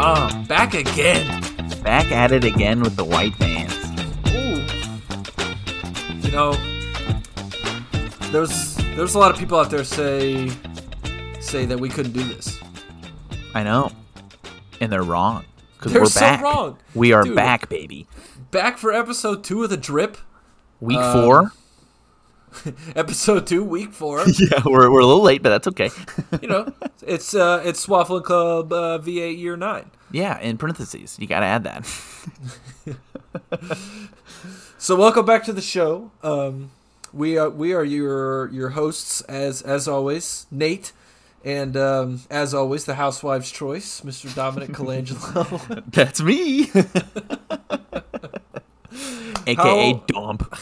Dom, back again. Back at it again with the white vans. Ooh. You know, there's there's a lot of people out there say say that we couldn't do this. I know. And they're wrong. Because They're we're so back. wrong. We are Dude. back, baby. Back for episode two of the drip. Week Um, four. Episode two, week four. Yeah, we're, we're a little late, but that's okay. you know, it's uh it's Swaffling Club uh, V8 year nine. yeah, in parentheses. You got to add that. So welcome back to the show. Um, we are we are your your hosts as as always, Nate, and um, as always the housewife's choice, Mr. Dominic Colangelo. that's me. AKA How- Dump.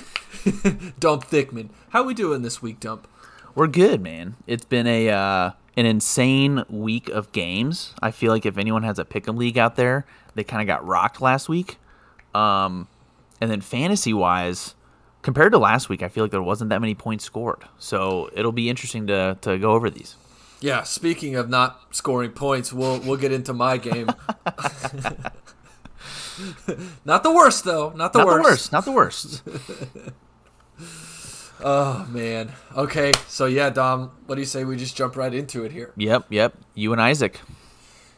Dump Thickman. How we doing this week, Dump? We're good, man. It's been a uh, an insane week of games. I feel like if anyone has a pick'em league out there, they kind of got rocked last week. Um, and then fantasy wise, compared to last week, I feel like there wasn't that many points scored. So it'll be interesting to to go over these. Yeah. Speaking of not scoring points, we'll we'll get into my game. not the worst though. Not the not worst. the worst. Not the worst. Oh man. Okay. So yeah, Dom. What do you say we just jump right into it here? yep, yep. You and Isaac.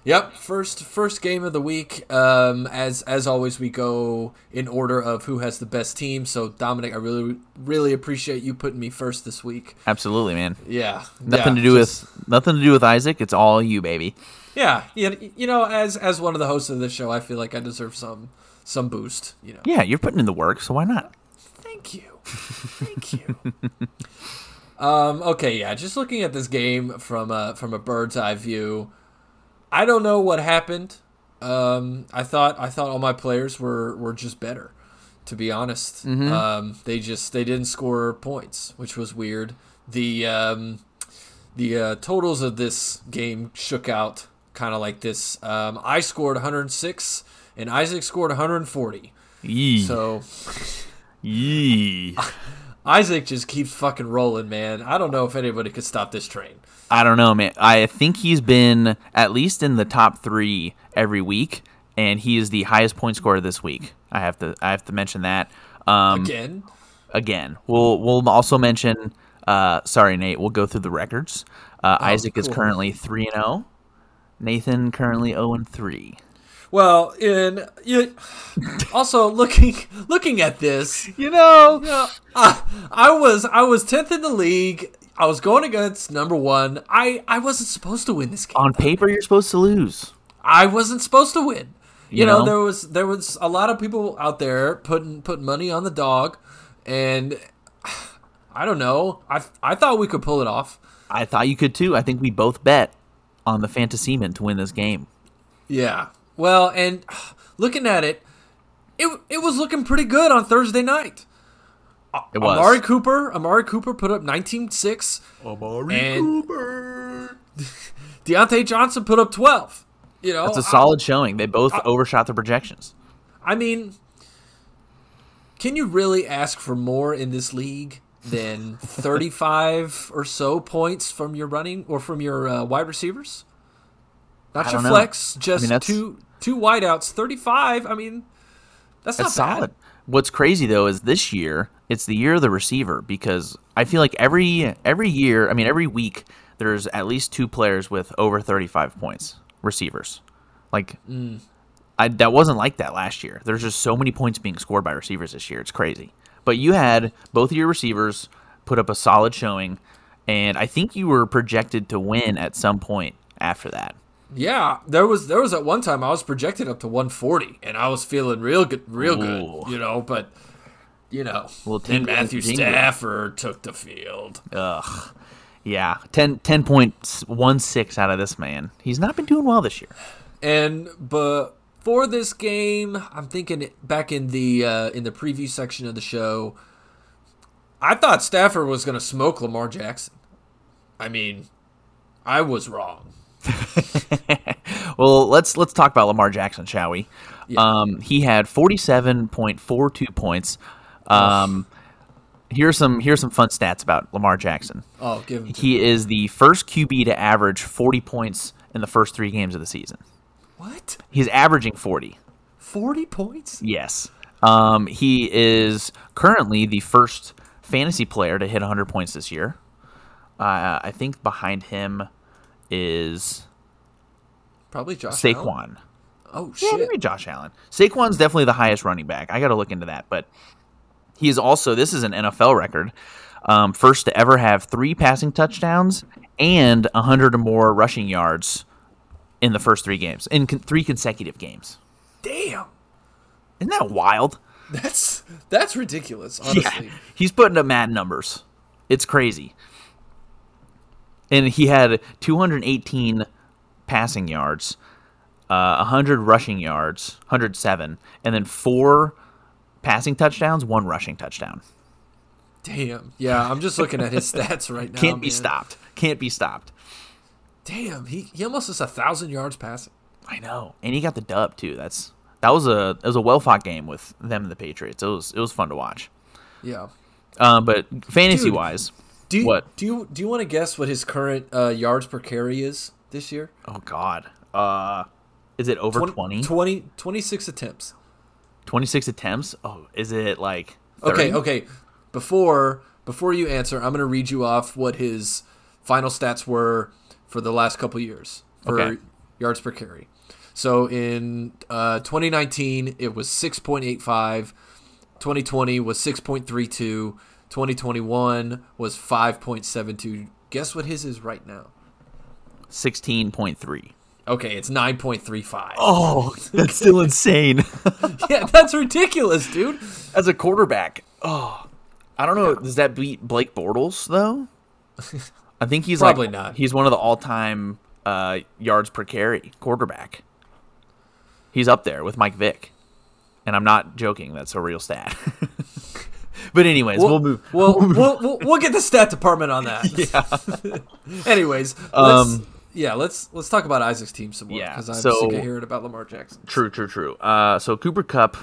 Yep, first first game of the week. Um, as as always, we go in order of who has the best team. So Dominic, I really really appreciate you putting me first this week. Absolutely, man. Yeah, Nothing yeah, to do just- with nothing to do with Isaac. It's all you, baby. yeah. You, you know, as as one of the hosts of this show, I feel like I deserve some some boost. You know, Yeah, you're putting in the work, so why not? thank you, thank you. um. Okay. Yeah. Just looking at this game from a from a bird's eye view, I don't know what happened. Um. I thought I thought all my players were were just better. To be honest, um, they just they didn't score points, which was weird. The um, the uh, totals of this game shook out kind of like this. Um, I scored 106 and Isaac scored 140. Yee. So Yee. Isaac just keeps fucking rolling, man. I don't know if anybody could stop this train. I don't know, man. I think he's been at least in the top three every week, and he is the highest point scorer this week. I have to I have to mention that. Um, Again, again, we'll we'll also mention. Uh, sorry, Nate. We'll go through the records. Uh, Isaac is currently three and zero. Nathan currently zero and three. Well, in you, also looking looking at this, You know, you know, I, I was I was 10th in the league. I was going against number 1. I I wasn't supposed to win this game. on paper you're supposed to lose. I wasn't supposed to win. You, You know, know? there was there was a lot of people out there putting putting money on the dog, and I don't know. I I thought we could pull it off. I thought you could too. I think we both bet on the Fantasyman to win this game. Yeah. Well, and looking at it, it it was looking pretty good on Thursday night. It was. Amari Cooper, Amari Cooper put up 19-6. Amari And- Diontae Johnson put up 12. You know, That's a I- solid showing. They both overshot their projections. I mean, can you really ask for more in this league than 35 or so points from your running or from your uh, wide receivers? Not I your know. flex, just that's- two two wideouts. 35. I mean, that's, That's not solid. bad. What's crazy though is this year it's the year of the receiver because I feel like every every year, I mean every week, there's at least two players with over 35 points, receivers. Like Mm. I, that wasn't like that last year. There's just so many points being scored by receivers this year. It's crazy. But you had both of your receivers put up a solid showing, and I think you were projected to win at some point after that. Yeah, there was there was at one time I was projected up to 140, and I was feeling real good, real Ooh. good, you know. But you know, Well, then Matthew tingle. Stafford took the field. Ugh. Yeah, 10, 10.16 out of this man. He's not been doing well this year. And but for this game, I'm thinking back in the uh, in the preview section of the show, I thought Stafford was going to smoke Lamar Jackson. I mean, I was wrong. well, let's let's talk about Lamar Jackson, shall we? Yeah. Um, he had 47.42 points. Um, here's some here's some fun stats about Lamar Jackson. Oh, give him. He is the first QB to average 40 points in the first three games of the season. what? What? He's averaging 40. 40 points? Yes. Um, he is currently the first fantasy player to hit 100 points this year. Uh, I think behind him is Probably Josh Allen. Saquon. Oh Yeah, maybe Josh Allen. Saquon's definitely the highest running back. I got to look into that, but he is also this is an NFL record, um, first to ever have three passing touchdowns and hundred or more rushing yards in the first three games in con- three consecutive games. Damn. Isn't that wild? That's that's ridiculous, honestly. Yeah, he's putting up mad numbers. It's crazy. And he had 218 passing yards, uh, 100 rushing yards, 107, and then four passing touchdowns, one rushing touchdown. Damn. Yeah, I'm just looking at his stats right now. Can't be man. stopped. Can't be stopped. Damn, he, he almost has a thousand yards passing. I know, and he got the dub too. That's that was a it was a well fought game with them and the Patriots. It was it was fun to watch. Yeah. Um, but fantasy Dude, wise, Do you, What? Do you do you want to guess what his current uh, yards per carry is this year? oh god, uh, is it over 20? 20 26 attempts. 26 attempts? Oh, is it like Okay, okay. Before before you answer, I'm going to read you off what his final stats were for the last couple years for Okay. yards per carry. So in uh, 2019, it was 6.85. 2020 was 6.32. 2021 was 5.72. Guess what his is right now? 16.3. Okay, it's 9.35. Oh, that's still insane. Yeah, that's ridiculous, dude. As a quarterback, oh, I don't know. Does that beat Blake Bortles though? I think he's Probably like, not. He's one of the all-time uh, yards per carry quarterback. He's up there with Mike Vick, and I'm not joking. That's a real stat. But anyways, we'll, move. We'll, we'll, we'll, we'll get the stat department on that. Yeah. Anyways, let's, Um, yeah, let's let's talk about Isaac's team some more Yeah, because I'm so- sick of hearing about Lamar Jackson. True, true, true. Uh, so Cooper Kupp,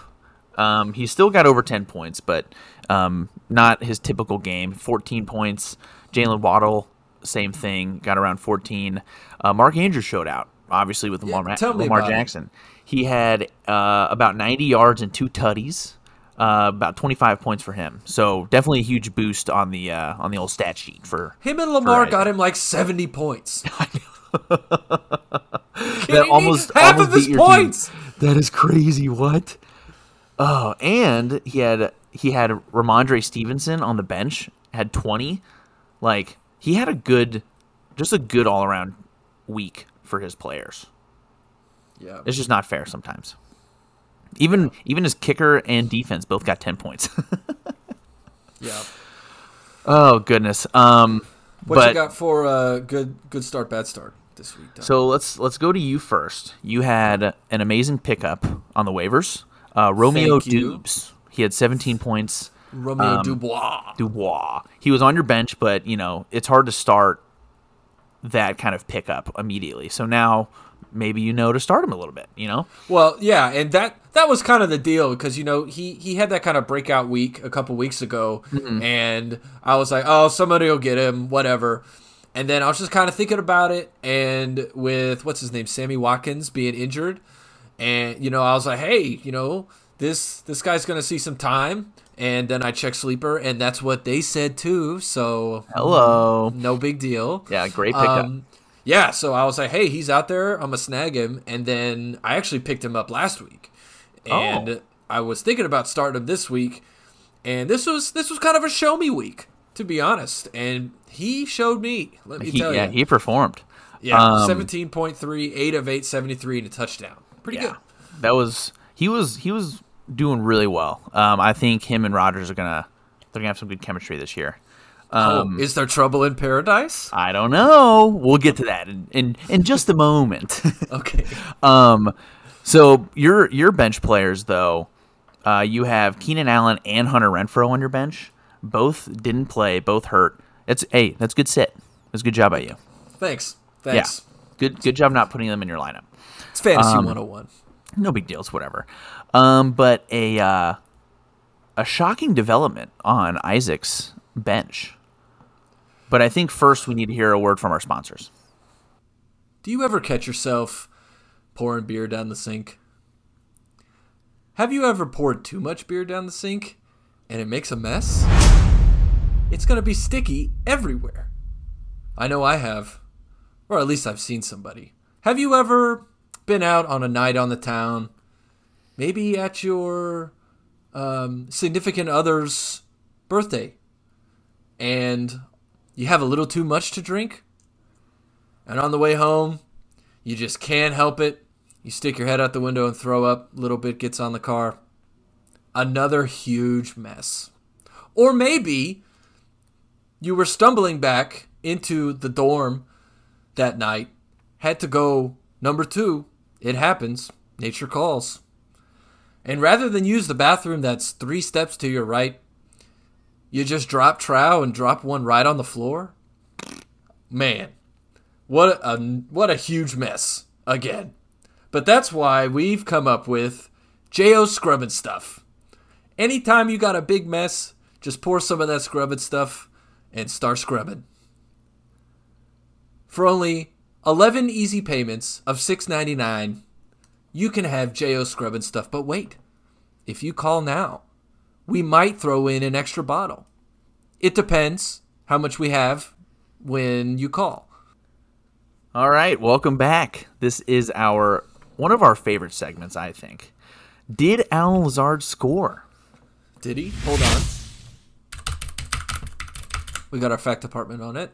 um, he still got over ten points, but um, not his typical game. Fourteen points. Jaylen Waddle, same thing, got around fourteen. Uh, Mark Andrews showed out, obviously with Lamar, tell me Lamar about it. Jackson. He had uh, about ninety yards and two tutties. Uh, about 25 points for him, so definitely a huge boost on the uh, on the old stat sheet for Him and Lamar got him like 70 points. that almost half almost of his your team. points. That is crazy. What? Oh, and he had he had Rhamondre Stevenson on the bench had twenty. Like he had a good, just a good all around week for his players. Yeah, It's just not fair sometimes. Even even his kicker and defense both got ten points. yeah. oh goodness. Um, What but you got for uh, good good start, bad start this week? So let's let's go to you first. You had an amazing pickup on the waivers. Uh, Romeo. Doubs. He had 17 points. Romeo um, Dubois. Dubois. He was on your bench, but you know it's hard to start that kind of pickup immediately. So now maybe you know to start him a little bit. You know. Well, yeah, and that that was kind of the deal because you know he he had that kind of breakout week a couple weeks ago, and I was like, oh, somebody will get him, whatever. And then I was just kind of thinking about it, and with what's his name, Sammy Watkins being injured, and you know I was like, hey, you know this this guy's gonna see some time. And then I checked sleeper, and that's what they said too. So Hello. no big deal. Yeah, great pickup. Um, yeah, so I was like, hey, he's out there. I'm gonna snag him. And then I actually picked him up last week, and Oh. I was thinking about starting him this week. And this was this was kind of a show me week, to be honest. And he showed me. Let me he, tell yeah, you. he performed. yeah, um, seventeen point three, eight of eight, 73 and a touchdown. Pretty Yeah, good. that was he was he was doing really well. Um, I think him and Rodgers are gonna they're gonna have some good chemistry this year. Um, oh, is there trouble in paradise? I don't know. We'll get to that in in, in just a moment. Okay. um, so your your bench players though, uh, you have Keenan Allen and Hunter Renfrow on your bench. Both didn't play. Both hurt. It's hey, that's good sit. That's a good job by you. Thanks. Thanks. Yeah, good good job not putting them in your lineup. It's fantasy Um, 101. no big deal. It's whatever. Um, but a uh, a shocking development on Isaac's bench. But I think first we need to hear a word from our sponsors. Do you ever catch yourself pouring beer down the sink. Have you ever poured too much beer down the sink and it makes a mess? It's going to be sticky everywhere. I know I have, or at least I've seen somebody. Have you ever been out on a night on the town, maybe at your um, significant other's birthday, and you have a little too much to drink? And on the way home, you just can't help it. You stick your head out the window and throw up. Little bit gets on the car. Another huge mess. Or maybe you were stumbling back into the dorm that night, had to go number two. It happens. Nature calls. And rather than use the bathroom that's three steps to your right, you just drop trow and drop one right on the floor? Man, what a what a huge mess again. But that's why we've come up with Jo scrubbing stuff. Anytime you got a big mess, just pour some of that scrubbing stuff and start scrubbing. For only 11 easy payments of $6.99, you can have Jo scrubbing stuff. But wait, if you call now, we might throw in an extra bottle. It depends how much we have when you call. All right, welcome back. This is our one of our favorite segments, I think. Did Allen Lazard score? Did he? Hold on. We got our fact department on it.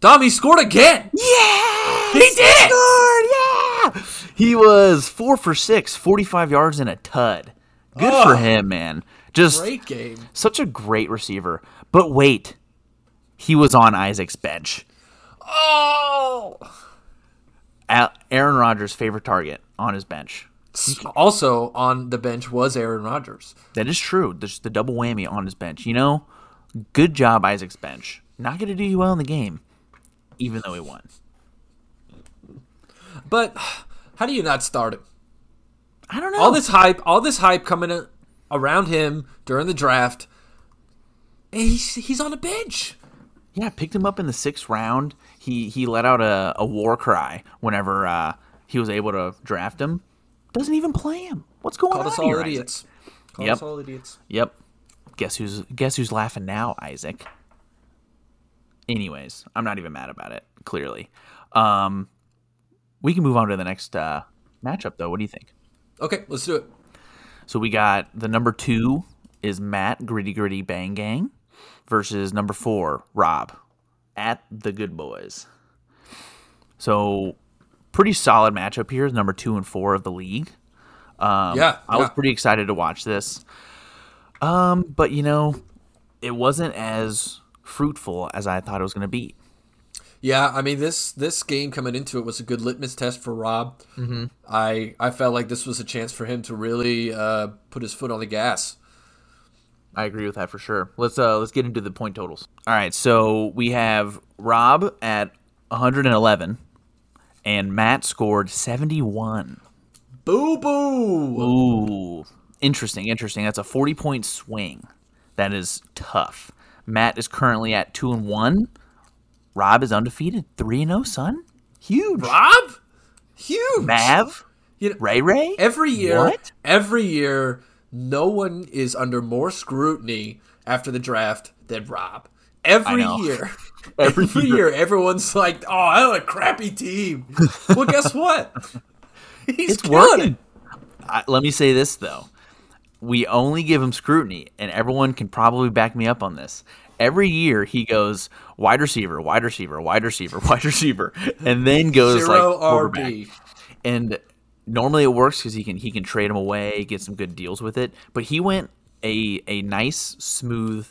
Dom, he scored again. Yeah! He did it! Scored! Yeah! He was 4 for 6, 45 yards and a tud. Good Oh. for him, man. Just Great game. such a great receiver. But wait. He was on Isaac's bench. Oh. Aaron Rodgers' favorite target on his bench. Also on the bench was Aaron Rodgers. That is true. There's the double whammy on his bench. You know, good job, Isaac's bench. Not going to do you well in the game, even though he won. But how do you not start him? I don't know. All this hype, all this hype coming around him during the draft. He's he's on a bench. Yeah, picked him up in the sixth round. He he let out a, a war cry whenever uh, he was able to draft him. Doesn't even play him. What's going Called on us all here, Isaac? idiots. Called Yep. us all idiots. Yep. Guess who's guess who's laughing now, Isaac? Anyways, I'm not even mad about it. Clearly, um, we can move on to the next uh, matchup, though. What do you think? Okay, let's do it. So we got the number two is Matt Gritty Gritty Bang Gang versus number four Rob at the Good Boys. So pretty solid matchup here. Number two and four of the league. Um, Yeah, I was pretty excited to watch this. Um, but you know, it wasn't as fruitful as I thought it was going to be. Yeah, I mean this this game coming into it was a good litmus test for Rob. Mm-hmm. I I felt like this was a chance for him to really uh, put his foot on the gas. I agree with that for sure. Let's uh let's get into the point totals. All right, so we have Rob at 111 and Matt scored 71. Boo boo. Ooh, interesting, interesting. That's a 40 point swing. That is tough. Matt is currently at 2 and 1. Rob is undefeated, 3 and 0, son. Huge. Rob, huge. Mav, You know, Ray Ray. every year, What? every year, no one is under more scrutiny after the draft than Rob. Every year, Every every, year. everyone's like, "Oh, I had a crappy team." well, guess what? He's It's working. I, let me say this though. We only give him scrutiny, and everyone can probably back me up on this. Every year he goes wide receiver, wide receiver, wide receiver, wide receiver, and then goes Zero like quarterback. RB. And normally it works because he can he can trade him away, get some good deals with it. But he went a a nice, smooth,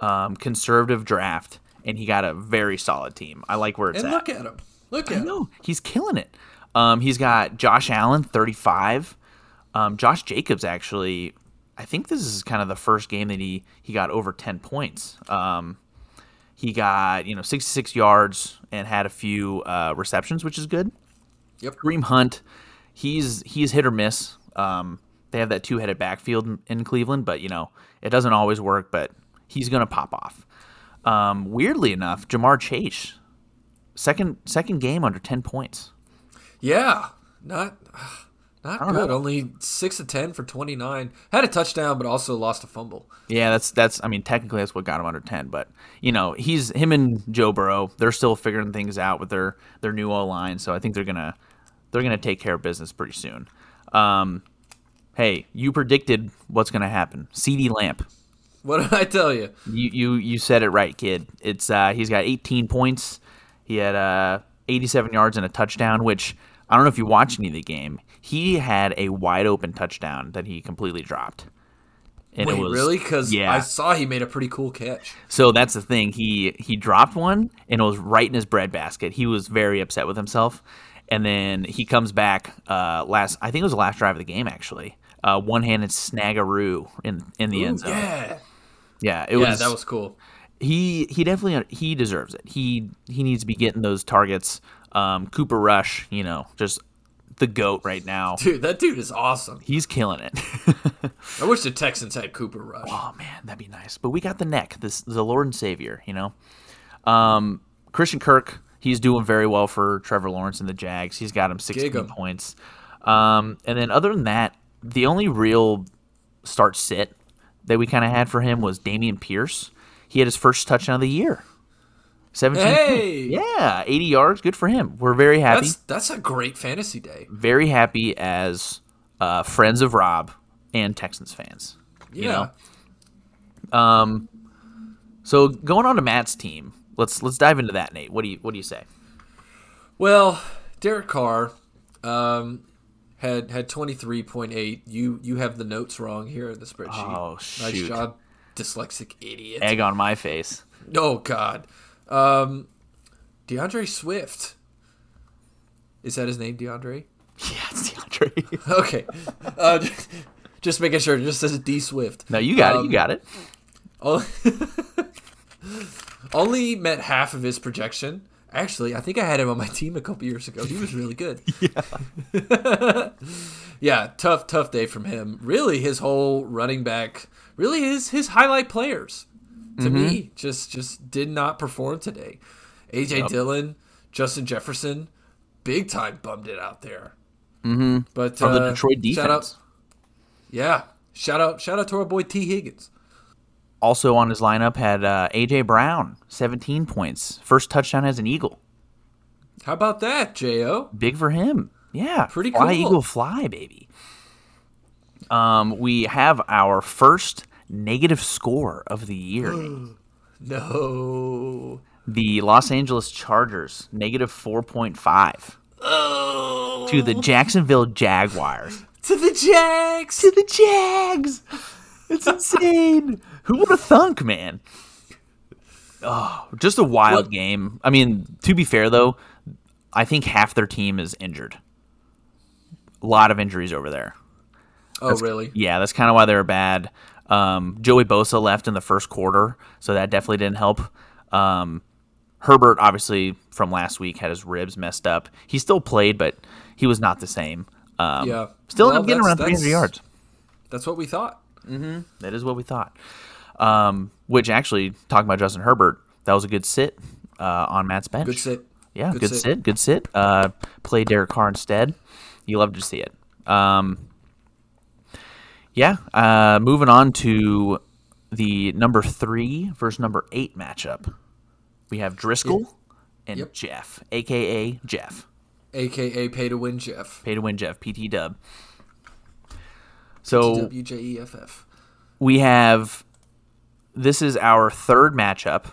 um, conservative draft, and he got a very solid team. I like where it's And at. look at him. Look at I him. know he's killing it. Um, he's got Josh Allen, thirty-five. Um, Josh Jacobs actually, I think this is kind of the first game that he he got over ten points. Um, he got you know sixty-six yards and had a few uh, receptions, which is good. Yep. Kareem Hunt, he's he's hit or miss. Um, they have that two-headed backfield in- Cleveland, but you know it doesn't always work. But he's gonna pop off. Um, weirdly enough, Ja'Marr Chase, second second game under ten points. Yeah. not not good. know. Only six of ten for twenty nine. Had a touchdown, but also lost a fumble. Yeah, that's that's. I mean, technically that's what got him under ten. But you know, he's him and Joe Burrow. They're still figuring things out with their their new O line. So I think they're gonna they're gonna take care of business pretty soon. Um, hey, you predicted what's gonna happen. CeeDee Lamb. What did I tell you? You you you said it right, kid. It's uh, he's got 18 points. He had uh, 87 yards and a touchdown. Which I don't know if you watched any of the game. He had a wide open touchdown that he completely dropped. And Wait, it was really? Because yeah. I saw he made a pretty cool catch. So that's the thing. He he dropped one and it was right in his breadbasket. He was very upset with himself. And then he comes back uh, last. I think it was the last drive of the game actually. Uh, one handed snagaroo in in the end zone. yeah, Yeah, it yeah, was. that was cool. he he definitely he deserves it. He he needs to be getting those targets. Um, Cooper Rush, you know, just the goat right now. Dude, that dude is awesome. He's killing it. I wish the Texans had Cooper Rush. Oh man, that'd be nice. But we got the neck, this the Lord and Savior, you know. Um, Christian Kirk, he's doing very well for Trevor Lawrence and the Jags. He's got him 16 Gig 'em. points. Um, and then other than that, the only real start sit that we kind of had for him was Dameon Pierce. He had his first touchdown of the year. 17 Hey! Yeah, 80 yards. Good for him. We're very happy. That's that's a great fantasy day. very happy as uh, friends of Rob and Texans fans. Yeah. You know? Um, so going on to Matt's team, let's let's dive into that, Nate. What do you what do you say? Well, Derek Carr um, had had twenty three point eight. You you have the notes wrong here in the spreadsheet. Oh, Nice shoot. job, dyslexic idiot. Egg on my face. Oh God, um, D'Andre Swift. Is that his name, D'Andre? Yeah, it's D'Andre. Okay, uh, just, just making sure. It just says D Swift. no, you got it. Um, You got it. Only, only met half of his projection. Actually, I think I had him on my team a couple years ago. He was really good. Yeah. yeah, tough, tough day from him. Really, his whole running back, really his his highlight players to me just just did not perform today. AJ Dillon, Justin Jefferson, big time bummed it out there. Mm-hmm. But From the uh, Detroit shout out- defense. yeah, shout out, shout out to our boy Tee Higgins. Also on his lineup had uh, AJ Brown, 17 points. First touchdown as an Eagle. How about that, Jo? Big for him. Yeah. Pretty fly, cool. Eagle, fly, baby. Um, we have our first negative score of the year. No. the Los Angeles Chargers, negative 4.5. Oh. To the Jacksonville Jaguars. to the Jags. to the Jags! It's insane. Who would have thunk, man? Oh, just a wild What- game. I mean, to be fair though, I think half their team is injured. A lot of injuries over there. Oh, really? Yeah, that's kind of why they were bad. Um, Joey Bosa left in the first quarter, so that definitely didn't help. Um, Herbert, obviously, from last week, had his ribs messed up. He still played, but he was not the same. Um, Yeah. Still Well, getting around 300 yards. That's what we thought. That is what we thought. Um, which actually, talking about Justin Herbert, that was a good sit uh, on Matt's bench. Good sit. Yeah, Good good, sit. sit. Good sit. Uh, play Derek Carr instead. You love to see it. Um, yeah. Uh, moving on to the number three versus number eight matchup. We have Driscoll and Yep. Jeff, aka Jeff. AKA pay to win Jeff. Pay to win Jeff, PT Dub. So W J E F F. we have this is our third matchup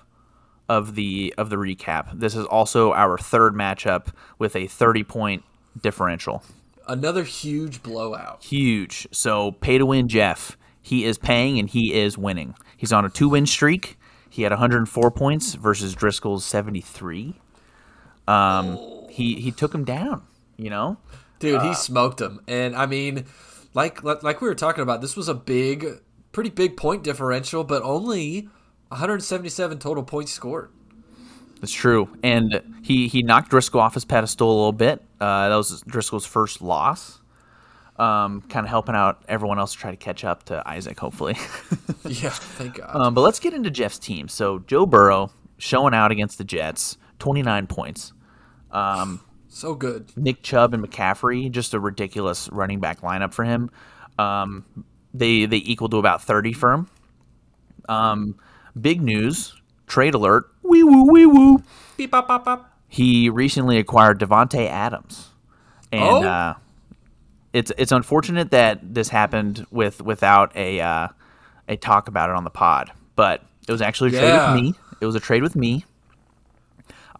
of the of the recap. This is also our third matchup with a 30 point differential. Another huge blowout. Huge. So pay to win Jeff. He is paying and he is winning. He's on a two win streak. He had 104 points versus Driscoll's 73. Um, he he took him down. You know, Dude, Uh, he smoked him. And I mean, like like like we were talking about, this was a big pretty big point differential, but only 177 total points scored. That's true. And he he knocked Driscoll off his pedestal a little bit. Uh, that was Driscoll's first loss. Um, kind of helping out everyone else to try to catch up to Isaac, hopefully. Yeah, thank God. um, but let's get into Jeff's team. So Joe Burrow showing out against the Jets, 29 points. Um, So good. Nick Chubb and McCaffrey, just a ridiculous running back lineup for him. Um, they they equal to about thirty for him. Um, big news, trade alert. Wee woo wee woo. Beep, bop, bop, bop. He recently acquired Davante Adams, and Oh? uh, it's it's unfortunate that this happened with without a uh, a talk about it on the pod. But it was actually a trade with me. It was a trade with me.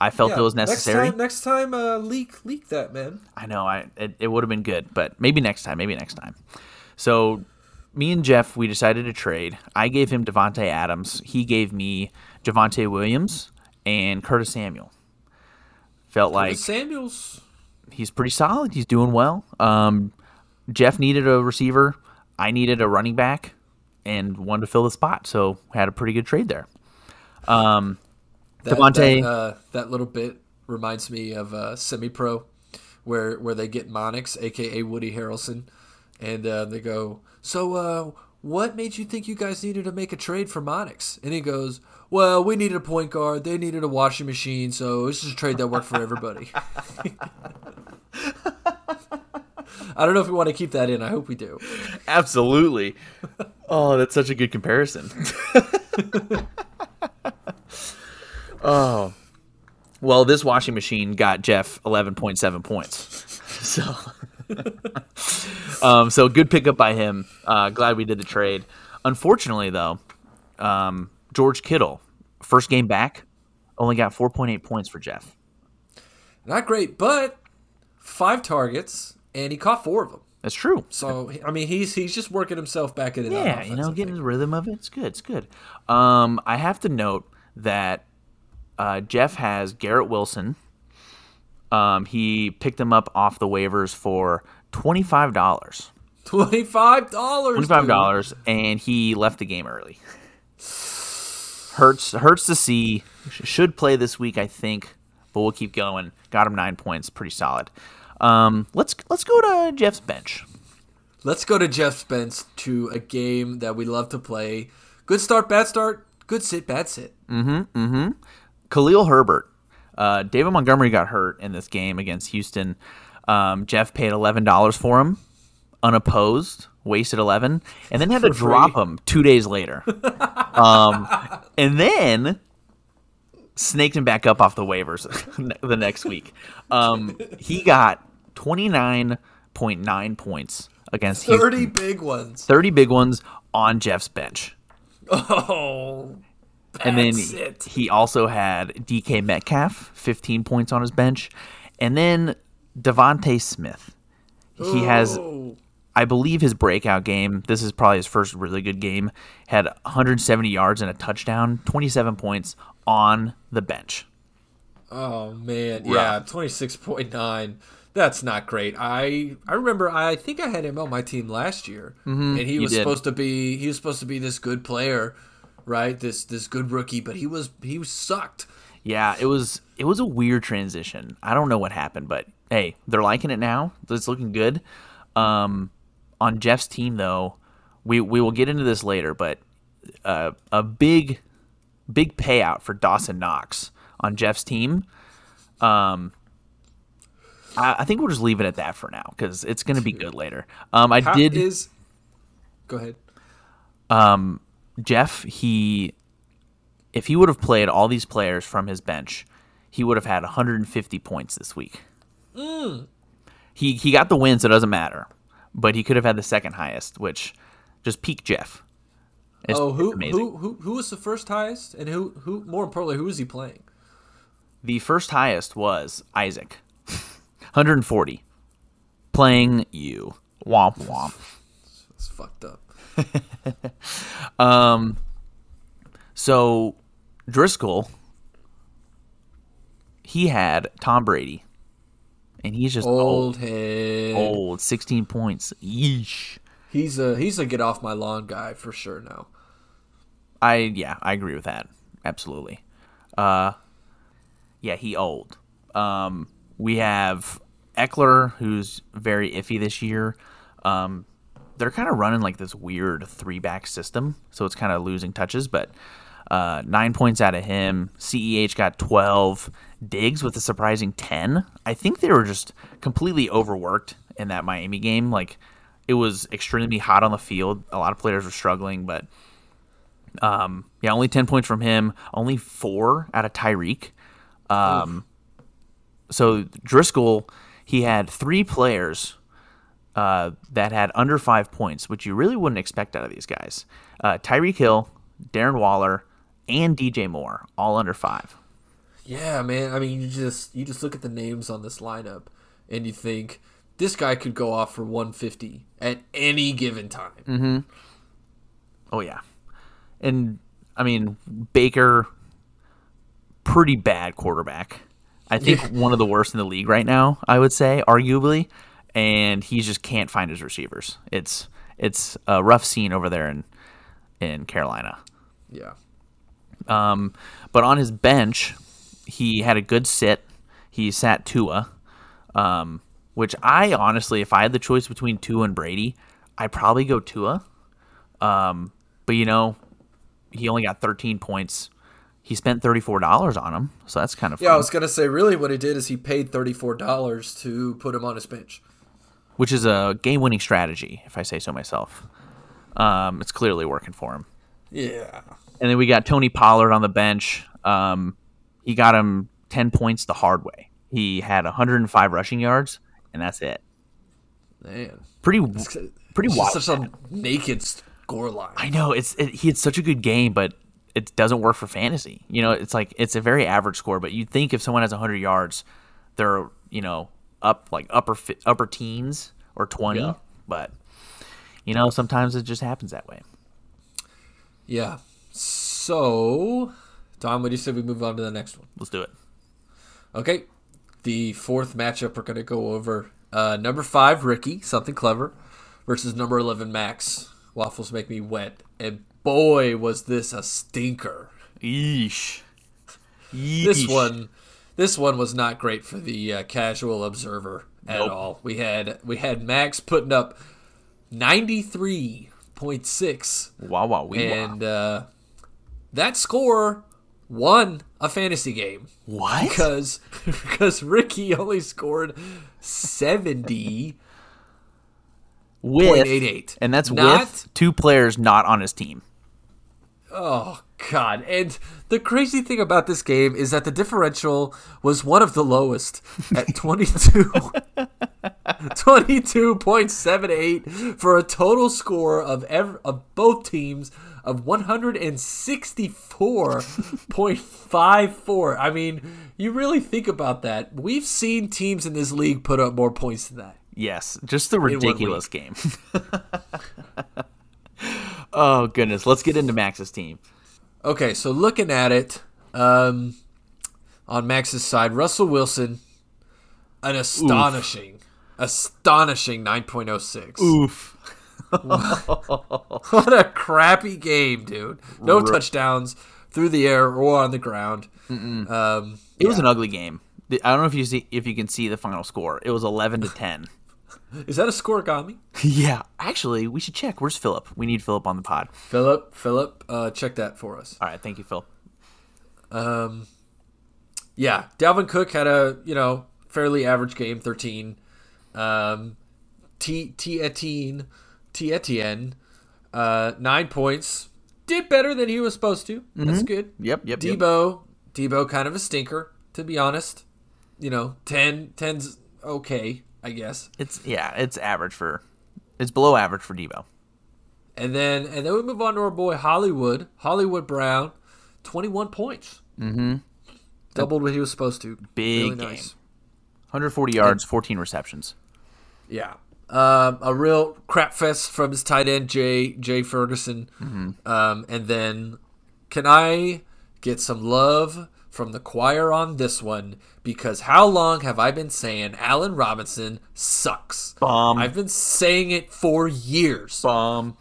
I felt Yeah, it was necessary. Next time, next time uh, leak leak that, man. I know. I it, it would have been good, but maybe next time. Maybe next time. So, me and Jeff, we decided to trade. I gave him Davante Adams. He gave me Javonte Williams and Curtis Samuel. Felt like Samuels. he's pretty solid. He's doing well. Um, Jeff needed a receiver. I needed a running back, and wanted to fill the spot. So had a pretty good trade there. Um, That, Devontae- That, uh, that little bit reminds me of uh, Semi Pro, where where they get Monix, aka Woody Harrelson, and uh, they go, "So, uh, what made you think you guys needed to make a trade for Monix?" And he goes, "Well, we needed a point guard. They needed a washing machine, so this is a trade that worked for everybody." I don't know if we want to keep that in. I hope we do. Absolutely. oh, that's such a good comparison. oh. Well, this washing machine got Jeff 11.7 points. So um so good pickup by him. Uh glad we did the trade. Unfortunately though, um George Kittle, first game back, only got 4.8 points for Jeff. Not great, but five targets, and he caught four of them. That's true. So I mean, he's he's just working himself back in. Yeah, you know, getting the rhythm of it. It's good. It's good. Um, I have to note that uh, Jeff has Garrett Wilson. Um, he picked him up off the waivers for twenty five dollars. twenty five dollars. Twenty five dollars, and he left the game early. Hurts hurts to see. Should play this week, I think, but we'll keep going. Got him nine points, pretty solid. Um, let's let's go to Jeff's bench. Let's go to Jeff's bench to a game that we love to play. Good start, bad start. Good sit, bad sit. Khalil Herbert. Uh, David Montgomery got hurt in this game against Houston. Um, Jeff paid eleven dollars for him, unopposed, wasted eleven, and then had to free. drop him two days later. um, and then snaked him back up off the waivers the next week. Um, he got twenty nine point nine points against Houston. Thirty big ones. 30 big ones on Jeff's bench. Oh, And then it. he also had DK Metcalf, 15 points on his bench. And then DeVonta Smith. He has, Oh. I believe, his breakout game. This is probably his first really good game. Had 170 yards and a touchdown, 27 points on the bench. Oh man, yeah, twenty six point nine. That's not great. I I remember. I think I had him on my team last year, and he was did. supposed to be. He was supposed to be this good player, right? This this good rookie, but he was he was sucked. Yeah, it was it was a weird transition. I don't know what happened, but hey, they're liking it now. It's looking good. Um, on Jeff's team, though, we we will get into this later, but uh, a big big payout for Dawson Knox on Jeff's team. Um, I, I think we'll just leave it at that for now because it's going to be good later. Um, I How did. is? Go ahead. Jeff, he if he would have played all these players from his bench, he would have had 150 points this week. He he got the win, so it doesn't matter. But he could have had the second highest, which just peak Jeff. It's oh, who who who who was the first highest, and who who more importantly, who was he playing? The first highest was Isaac, 140, playing you. Womp womp. It's fucked up. um. So Driscoll, he had Tom Brady, and he's just old. Old head. Old, 16 points. Yeesh. He's a he's a get off my lawn guy for sure now. I yeah, I agree with that. Absolutely. Uh yeah, he old. Um we have Ekeler who's very iffy this year. Um they're kind of running like this weird three back system, so it's kind of losing touches, but Uh, nine points out of him. CEH got 12. Diggs with a surprising 10. I think they were just completely overworked in that Miami game. Like, it was extremely hot on the field. A lot of players were struggling, but um, yeah, only 10 points from him. Only four out of Tyreek. Um, so Driscoll, he had three players uh, that had under five points, which you really wouldn't expect out of these guys. Uh, Tyreek Hill, Darren Waller, and DJ Moore, all under five. Yeah, man. I mean, you just you just look at the names on this lineup, and you think this guy could go off for 150 at any given time. Mm-hmm. Oh yeah, and I mean Baker, pretty bad quarterback. I think one of the worst in the league right now. I would say, arguably, and he just can't find his receivers. It's it's a rough scene over there in in Carolina. Yeah. Um, but on his bench, he had a good sit. He sat Tua, um, which I honestly, if I had the choice between Tua and Brady, I'd probably go Tua. Um, but you know, he only got 13 points. He spent $34 on him, so that's kind of fun. Yeah, I was gonna say, really, what he did is he paid thirty four dollars to put him on his bench. which is a game-winning strategy, if I say so myself. Um, it's clearly working for him. Yeah. And then we got Tony Pollard on the bench. Um, he got him 10 points the hard way. He had 105 rushing yards, and that's it. Man. Pretty, It's pretty just wild. such a naked score line. I know it's it, he had such a good game, but it doesn't work for fantasy. You know, it's like it's a very average score. But you'd think if someone has 100 yards, they're you know up like upper upper teens or 20. Yeah. But you know, sometimes it just happens that way. Yeah. So, Tom, what do you say we move on to the next one? Let's do it. Okay. The fourth matchup we're going to go over. Uh, number five, Ricky, something clever, versus number 11, Max. Waffles make me wet. And boy, was this a stinker. Yeesh. This one, this one was not great for the uh, casual observer at Nope. all. We had we had Max putting up ninety three point six, Wow, wow, wee, wow. and uh, that score won a fantasy game What? because because Ricky only scored seventy with point eight eight, and that's not with two players not on his team. Oh God! And the crazy thing about this game is that the differential was one of the lowest at 22 22.78 for a total score of ev- of both teams of 164.54. I mean, you really think about that. We've seen teams in this league put up more points than that. Yes, just the ridiculous game. oh goodness, let's get into Max's team. Okay, so looking at it, um, on Max's side, Russell Wilson, an astonishing, astonishing 9.06. Oof. What a crappy game, dude. No Ru- touchdowns through the air or on the ground. Um, It was an ugly game. I don't know if you see if you can see the final score. It was eleven to ten. is that a score, scorigami? yeah, actually, we should check. Where's Philip? We need Philip on the pod. Philip, Philip, uh, check that for us. All right, thank you, Phil. Um, yeah, Dalvin Cook had a you know fairly average game, thirteen. Um, T T Etienne, T Etienne, uh, nine points. Did better than he was supposed to. That's good. Yep, yep, yep. Deebo, Deebo, kind of a stinker to be honest. You know, 10, 10's okay, I guess. It's yeah, it's average for, it's below average for Deebo. And then and then we move on to our boy Hollywood, Hollywood Brown, twenty one points. Mm-hmm. Doubled what he was supposed to. Big Really game. 140 yards, 14 receptions. Yeah. Um, a real crap fest from his tight end Jay Jay Ferguson. Um, and then can I get some love from the choir on this one? Because how long have I been saying Allen Robinson sucks? Bum. I've been saying it for years. Bum.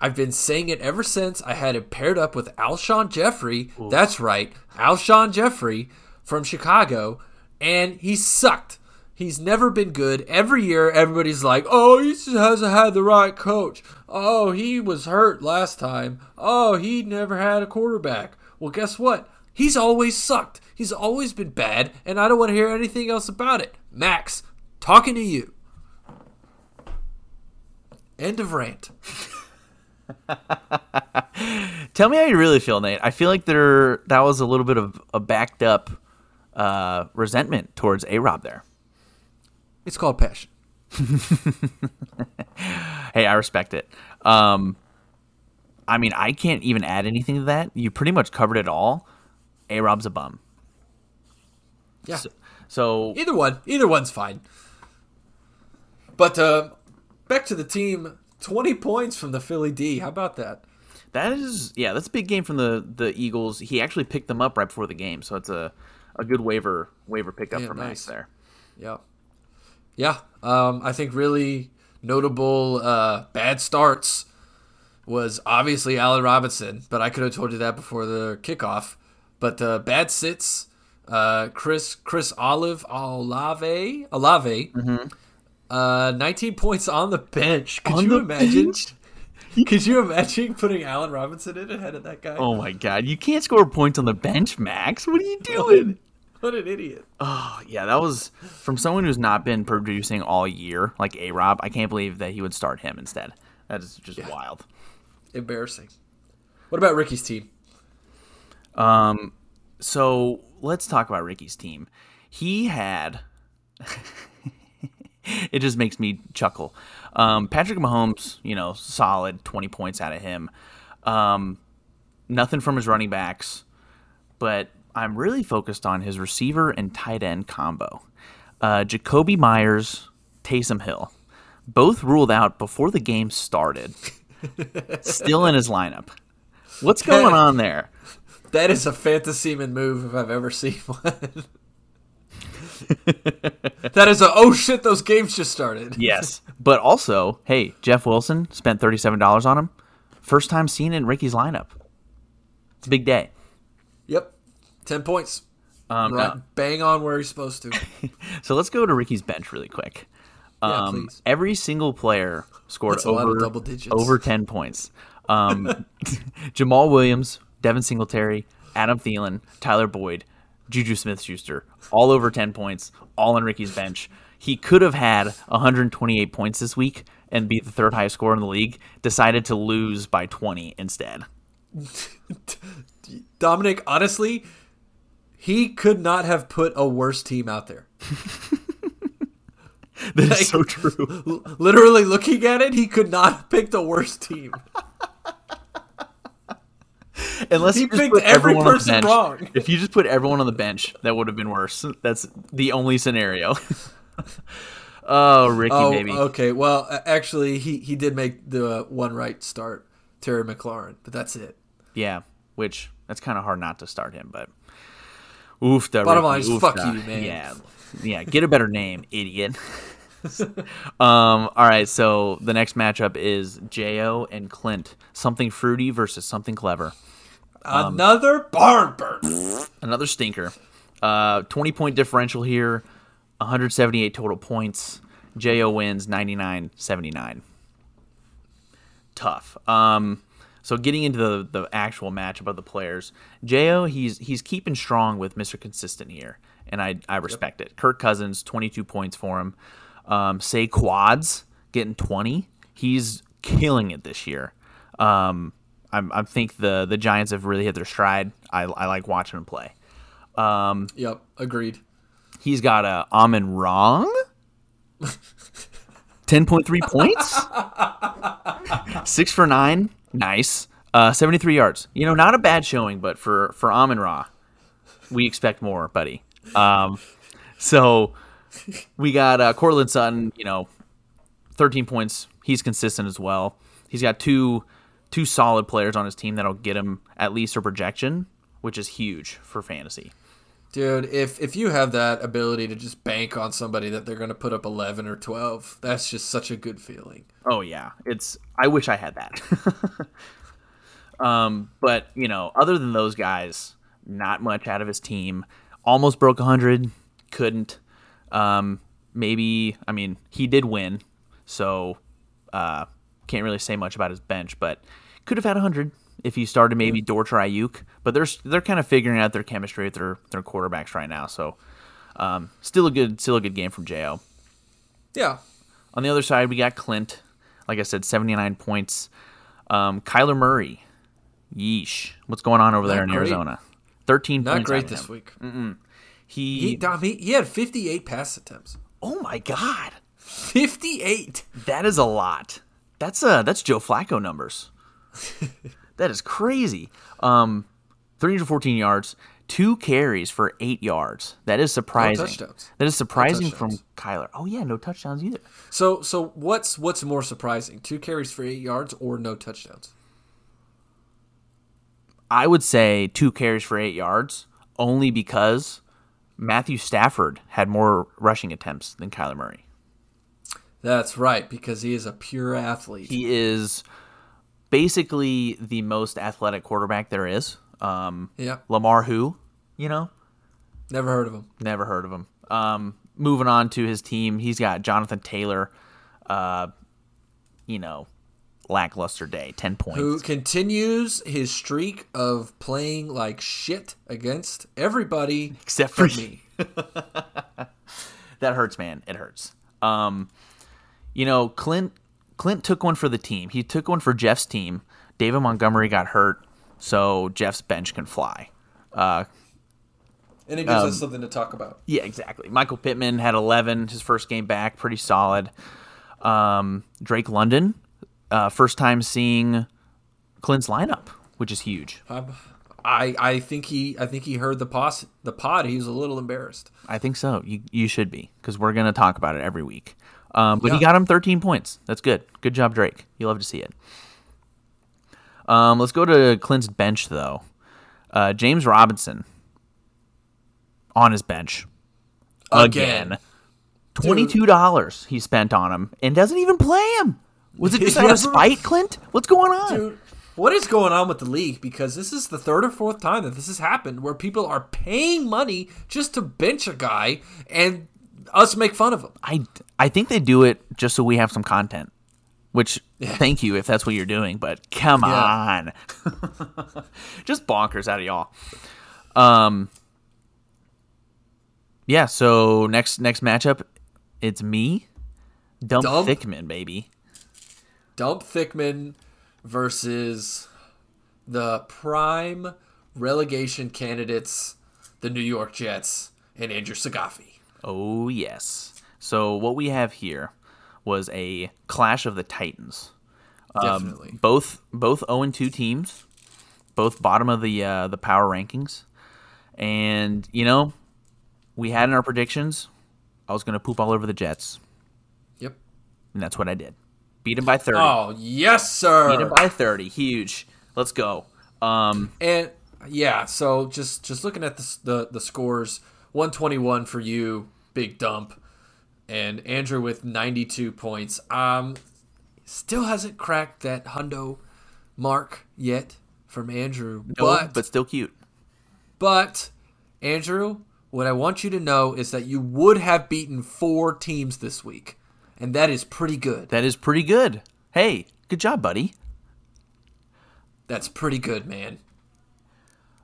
I've been saying it ever since I had it paired up with Alshon Jeffery. That's right, Alshon Jeffery from Chicago, and he sucked. He's never been good. Every year, everybody's like, "Oh, he just hasn't had the right coach. Oh, he was hurt last time. Oh, he never had a quarterback. Well, guess what? He's always sucked. He's always been bad, and I don't want to hear anything else about it. Max, talking to you. End of rant. Tell me how you really feel, Nate. I feel like there that was a little bit of a backed up uh, resentment towards A Rob there. It's called passion. hey, I respect it. Um, I mean, I can't even add anything to that. You pretty much covered it all. A Rob's a bum. Yeah. So, so either one, either one's fine. But uh, back to the team. Twenty points from the Philly D. How about that? That is, yeah, that's a big game from the the Eagles. He actually picked them up right before the game, so it's a a good waiver waiver pickup Yeah, for nice. Max there. Yeah. Yeah. Um, I think really notable uh, bad starts was obviously Allen Robinson, but I could have told you that before the kickoff. But uh, bad sits, uh, Chris Chris Olive Olave Olave, uh, 19 points on the bench. Could On you imagine? bench? Could you imagine putting Allen Robinson in ahead of that guy? Oh my god, you can't score points on the bench, Max. What are you doing? What an idiot! Oh yeah, that was from someone who's not been producing all year, like A Rob. I can't believe that he would start him instead. That is just wild. Embarrassing. What about Ricky's team? Um, so let's talk about Ricky's team. He had. it just makes me chuckle. Um, Patrick Mahomes, you know, solid twenty points out of him. Um, nothing from his running backs, but I'm really focused on his receiver and tight end combo. Uh, Jakobi Meyers, Taysom Hill, both ruled out before the game started. Still in his lineup. What's going on there? That is a fantasy man move if I've ever seen one. that is a oh shit, those games just started. Yes. But also, hey, Jeff Wilson spent $37 on him. First time seen in Ricky's lineup. It's a big day. Ten points. Um, Right, now- bang on where he's supposed to. so let's go to Ricky's bench really quick. Yeah, Um, please. every single player scored That's a lot of over, double digits. over 10 points. Um, Jamaal Williams, Devin Singletary, Adam Thielen, Tyler Boyd, Juju Smith Schuster, all over 10 points, all on Ricky's bench. He could have had 128 points this week and be the third highest scorer in the league, decided to lose by 20 instead. Dominic, honestly, he could not have put a worse team out there. That is Like- so true. Literally looking at it, he could not have picked a worse team. Unless He picked every everyone on the person wrong. If you just put everyone on the bench, that would have been worse. That's the only scenario. oh, Ricky, Oh, baby. okay. Well, actually, he, he did make the one right start, Terry McLaurin, but that's it. Yeah, which that's kind of hard not to start him, but oof. Bottom Ricky, line is, fuck you, man. Yeah, yeah. Get a better name, idiot. um. All right. So the next matchup is Jo and Clint. Something fruity versus something clever. Um, Another barn burner. Another stinker. Uh, 20 point differential here, 178 total points. Jo wins 99 79. Tough. Um, so getting into the, the actual matchup of the players, Jo he's he's keeping strong with Mr. Consistent here, and I I respect it. Kirk Cousins 22 points for him. Um, Saquon's getting 20. He's killing it this year. Um, I'm, I think the the Giants have really hit their stride. I, I like watching him play. Yep, agreed. He's got a Amon Ra. 10.3 points. Six for nine. Nice. Uh, 73 yards. You know, not a bad showing, but for, for Amon Ra, we expect more, buddy. Um, so we got uh, Courtland Sutton, you know, 13 points. He's consistent as well. He's got two two solid players on his team that'll get him at least a projection, which is huge for fantasy. Dude, if if you have that ability to just bank on somebody that they're going to put up 11 or 12, that's just such a good feeling. Oh yeah, it's. I wish I had that. um, but you know, other than those guys, not much out of his team. Almost broke hundred, couldn't. Um, maybe I mean he did win, so uh, can't really say much about his bench, but could have had 100 if he started maybe or Ayuk. But they're they're kind of figuring out their chemistry with their their quarterbacks right now. So um, still a good still a good game from Jo. Yeah. On the other side, we got Clint. Like I said, 79 points. Um, Kyler Murray. Yeesh. What's going on over there in great. Arizona? 13 Not points. great this him. week. He, He, Dom, he, he had 58 pass attempts. oh my god. 58. That is a lot. That's uh that's Joe Flacco numbers. that is crazy. Um 314 yards, two carries for 8 yards. That is surprising. touchdowns. That is surprising touchdowns. from Kyler. Oh yeah, no touchdowns either. So so what's what's more surprising? Two carries for 8 yards or no touchdowns? I would say two carries for 8 yards only because Matthew Stafford had more rushing attempts than Kyler Murray. That's right because he is a pure athlete. He is basically the most athletic quarterback there is. Um, yeah. Lamar, who, you know, Never heard of him. never heard of him. Um, moving on to his team, he's got Jonathan Taylor. Uh, you know, lackluster day, ten points. Who continues his streak of playing like shit against everybody Except for me. that hurts, man. It hurts. Um, you know, Clint Clint took one for the team. He took one for Jeff's team. David Montgomery got hurt, so Jeff's bench can fly. Uh, And it gives Um, us something to talk about. Yeah, exactly. Michael Pittman had 11 his first game back, pretty solid. Um, Drake London, uh, first time seeing Clint's lineup, which is huge. Um, I I think he I think he heard the pos the pod. He was a little embarrassed. I think so. You you should be because we're gonna talk about it every week. Um, but he got him 13 points. That's good. Good job, Drake. You love to see it. Um, let's go to Clint's bench though. Uh, James Robinson on his bench again. Again. Twenty-two dollars he spent on him and doesn't even play him. Was it just out of spite, Clint? What's going on? Dude, what is going on with the league? Because this is the third or fourth time that this has happened where people are paying money just to bench a guy and us make fun of them. I I think they do it just so we have some content. Which thank you if that's what you're doing, but come Yeah. on. just bonkers out of y'all. Um Yeah, so next next matchup, it's me. Dump, Dump? Thickman, baby. Dump Thickman versus the prime relegation candidates, the New York Jets, and Andrew Sagafi. Oh yes. So what we have here was a clash of the Titans. Um, Definitely. both both 0 2 teams, both bottom of the uh, the power rankings, and you know, we had in our predictions, I was going to poop all over the Jets, Yep. and that's what I did. Beat them by thirty. Oh, yes, sir. Beat them by thirty. Huge. Let's go. Um, And yeah, so just just looking at the the, the scores, 121 for you, big dump, and Andrew with 92 points. Um, still hasn't cracked that hundo mark yet from Andrew, no, but but still cute. But, Andrew, what I want you to know is that you would have beaten four teams this week. And that is pretty good. That is pretty good. Hey, good job, buddy. That's pretty good, man.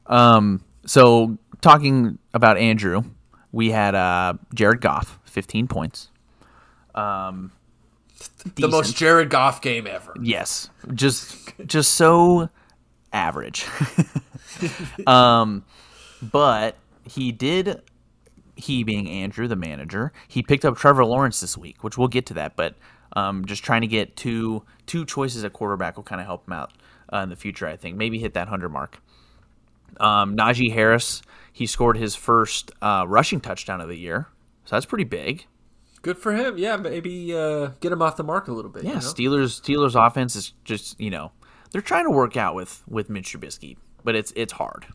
Um, so talking about Andrew, we had uh, Jared Goff, 15 points. Um, The most. Jared Goff game ever. yes, just just so average. um, but he did. He being Andrew, the manager, he picked up Trevor Lawrence this week, which we'll get to that. But um, just trying to get two two choices at quarterback will kind of help him out uh, in the future. I think maybe hit that hundred mark. Um, Najee Harris, he scored his first uh, rushing touchdown of the year, so that's pretty big. Good for him. Yeah, maybe uh, get him off the mark a little bit. Yeah, you know? Steelers Steelers offense is just you know they're trying to work out with with Mitch Trubisky, but it's it's hard.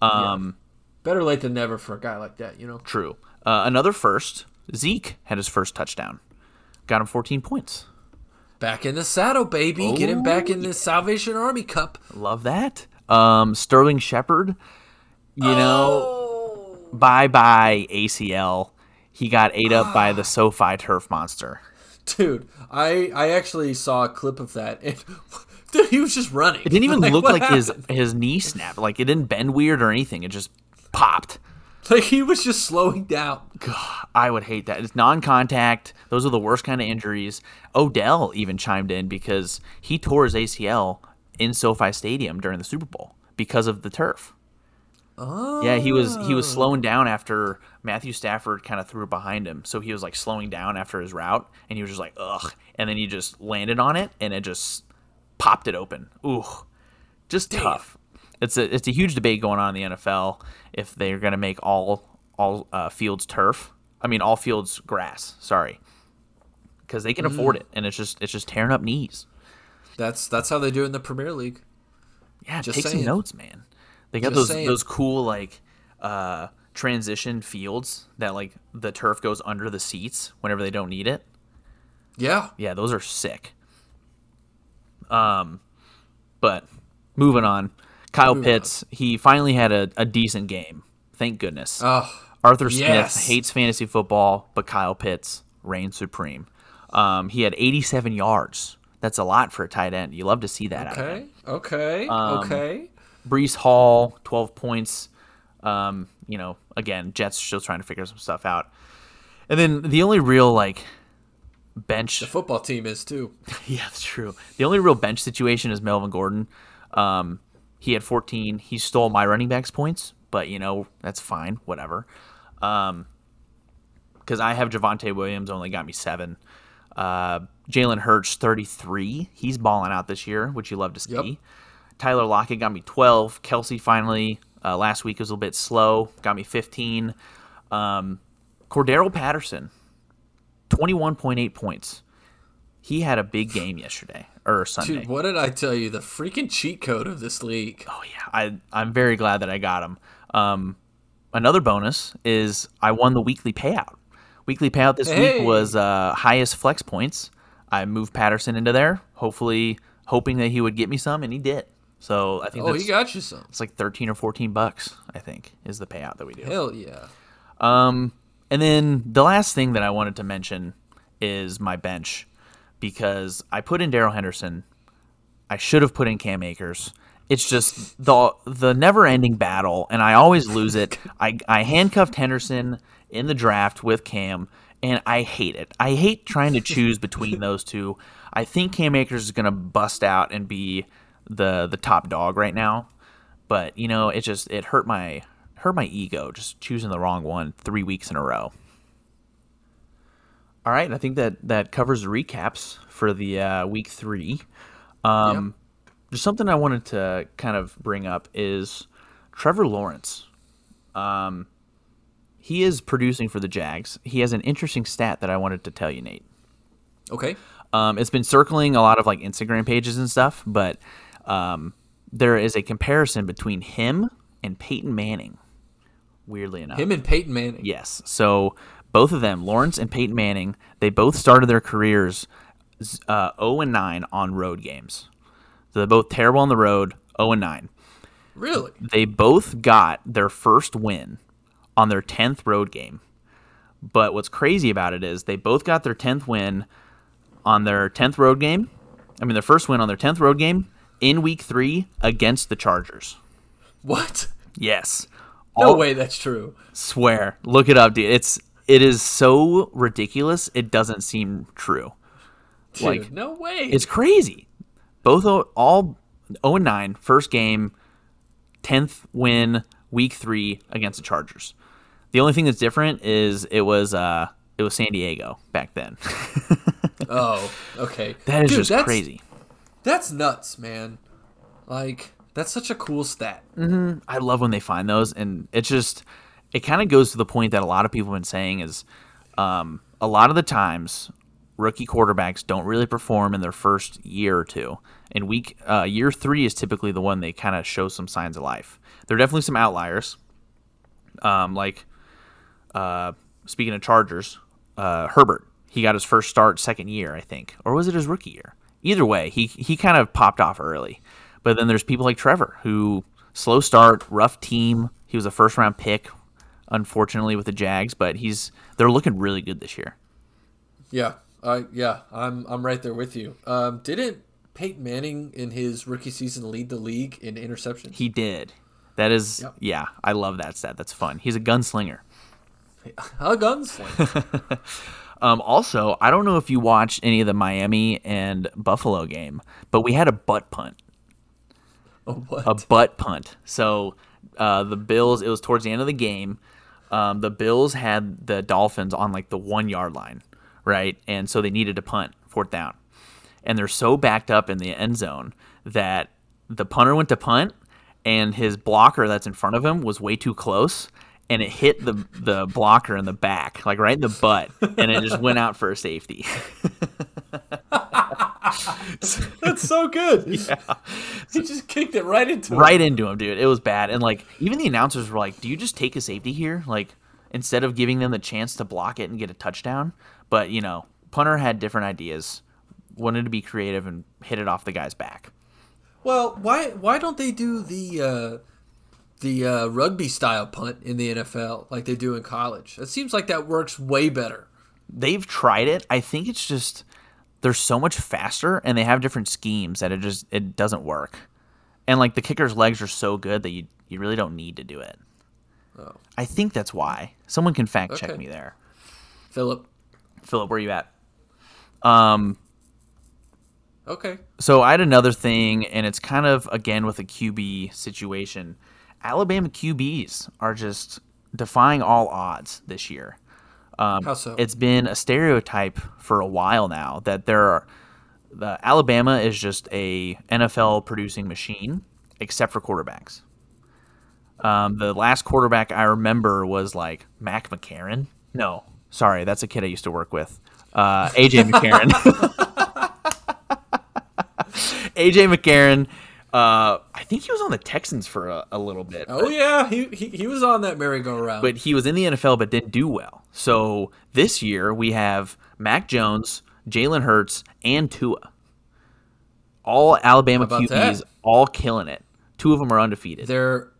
Um, Better late than never for a guy like that, you know? True. Uh, another first, Zeke had his first touchdown, got him 14 points. Back in the saddle, baby. Get him back in the Salvation Army Cup. Love that. Um, Sterling Shepard, you know, oh. bye bye ACL. He got ate up by the SoFi turf monster. Dude, I I actually saw a clip of that, and dude, he was just running. It didn't even Like, look like his happened? his knee snapped. Like it didn't bend weird or anything. It just popped. Like he was just slowing down. God, I would hate that. It's non-contact. Those are the worst kind of injuries. Odell even chimed in because he tore his ACL in SoFi Stadium during the Super Bowl because of the turf. Oh, Yeah, he was he was slowing down after Matthew Stafford kind of threw it behind him. So he was like slowing down after his route, and he was just like ugh, and then he just landed on it, and it just popped it open. Ooh, just tough. It's a it's a huge debate going on in the NFL if they're going to make all all uh, fields turf. I mean, all fields grass. Sorry, because they can afford Mm. it, and it's just it's just tearing up knees. That's that's how they do it in the Premier League. Yeah, Just take some notes, man. They got Just those saying. those cool like uh transition fields that like the turf goes under the seats whenever they don't need it. Yeah. Yeah, those are sick. Um but moving on. Kyle Moving Pitts, he finally had a, a decent game. Thank goodness. Oh, Arthur Smith yes. hates fantasy football, but Kyle Pitts reigns supreme. Um, he had 87 yards. That's a lot for a tight end. You love to see that out okay. Okay. Um, okay. Breece Hall, 12 points. Um, you know, again, Jets still trying to figure some stuff out. And then the only real like bench The football team is too. Yeah, that's true. The only real bench situation is Melvin Gordon. Um, he had 14. He stole my running back's points, but you know that's fine. Whatever. Um, because I have Javonte Williams only got me seven. Uh, Jalen Hurts 33. He's balling out this year, which you love to see. Yep. Tyler Lockett got me 12. Kelce finally uh, last week was a little bit slow, got me 15. Um, Cordero Patterson 21.8 points. He had a big game yesterday or Sunday. Dude, what did I tell you? The freaking cheat code of this league. Oh yeah, I I'm very glad that I got him. Um, another bonus is I won the weekly payout. Weekly payout this Hey. week was uh, highest flex points. I moved Patterson into there, hopefully hoping that he would get me some, and he did. So I think Oh, he got you some. it's like thirteen or fourteen bucks. I think is the payout that we do. Hell yeah. Um, and then the last thing that I wanted to mention is my bench because I put in Darrell Henderson. I should have put in Cam Akers. It's just the the never ending battle, and I always lose it. I I handcuffed Henderson in the draft with Cam, and I hate it. I hate trying to choose between those two. I think Cam Akers is gonna bust out and be the the top dog right now, but you know it just it hurt my hurt my ego just choosing the wrong one three weeks in a row. All right, I think that that covers the recaps for the uh, week three. Um, Just something I wanted to kind of bring up is Trevor Lawrence. Um, he is producing for the Jags. He has an interesting stat that I wanted to tell you, Nate. Okay. Um, it's been circling a lot of like Instagram pages and stuff, but um, there is a comparison between him and Peyton Manning. Weirdly enough, Him and Peyton Manning. Yes. So both of them, Lawrence and Peyton Manning, they both started their careers uh, 0 and 9 on road games. So they're both terrible on the road, 0 and 9. Really? They both got their first win on their 10th road game. But what's crazy about it is they both got their 10th win on their 10th road game. I mean, their first win on their 10th road game in week three against the Chargers. What? Yes. No All- way that's true. Swear, look it up, dude. It's it is so ridiculous. It doesn't seem true. Dude, Like, no way. It's crazy. Both all 0 and 9, first game, 10th win, week 3 against the Chargers. The only thing that's different is it was uh it was San Diego back then. oh, okay. that is Dude, just crazy. That's nuts, man. Like that's such a cool stat. I love when they find those, and it's just it kind of goes to the point that a lot of people have been saying is um, a lot of the times rookie quarterbacks don't really perform in their first year or two. And week uh, year three is typically the one they kind of show some signs of life. There are definitely some outliers, um, like uh, speaking of Chargers, uh, Herbert. He got his first start second year, I think, or was it his rookie year? Either way, he he kind of popped off early. But then there's people like Trevor who slow start, rough team. He was a first round pick, unfortunately with the Jags, but he's they're looking really good this year. Yeah, Uh, yeah, I'm I'm right there with you. Um, didn't Peyton Manning in his rookie season lead the league in interceptions? He did. That is, Yep. yeah, I love that stat. That's fun. He's a gunslinger. A gunslinger. Um, also, I don't know if you watched any of the Miami and Buffalo game, but we had a butt punt. oh, what? a butt punt. So uh, the Bills, it was towards the end of the game. Um, the Bills had the Dolphins on like the one yard line, right? And so they needed to punt, fourth down. And they're so backed up in the end zone that the punter went to punt, and his blocker that's in front of him was way too close. And it hit the the blocker in the back, like right in the butt, and it just went out for a safety. That's so good. Yeah. He just kicked it right into him. right into him, dude. It was bad. And like even the announcers were like, "Do you just take a safety here?" Like instead of giving them the chance to block it and get a touchdown. But you know, punter had different ideas, wanted to be creative and hit it off the guy's back. Well, why why don't they do the uh, the uh, rugby style punt in the NFL like they do in college? It seems like that works way better. They've tried it. I think it's just they're so much faster and they have different schemes that it just it doesn't work. And like the kicker's legs are so good that you you really don't need to do it. Oh. I think that's why. Someone can fact check Okay. me there. Philip. Philip, where you at? Um Okay. So I had another thing, and it's kind of again with a QB situation. Alabama QBs are just defying all odds this year. Um, How so? It's been a stereotype for a while now that there are the Alabama is just a NFL producing machine, except for quarterbacks. Um, the last quarterback I remember was like Mac McCarron. No, sorry, that's a kid I used to work with. Uh, AJ McCarron. AJ McCarron. Uh, I think he was on the Texans for a, a little bit. Oh yeah, he, he he was on that merry-go-round. but he was in the NFL but didn't do well. So this year we have Mac Jones, Jalen Hurts, and Tua. All Alabama QBs, that? all killing it. Two of them are undefeated. they're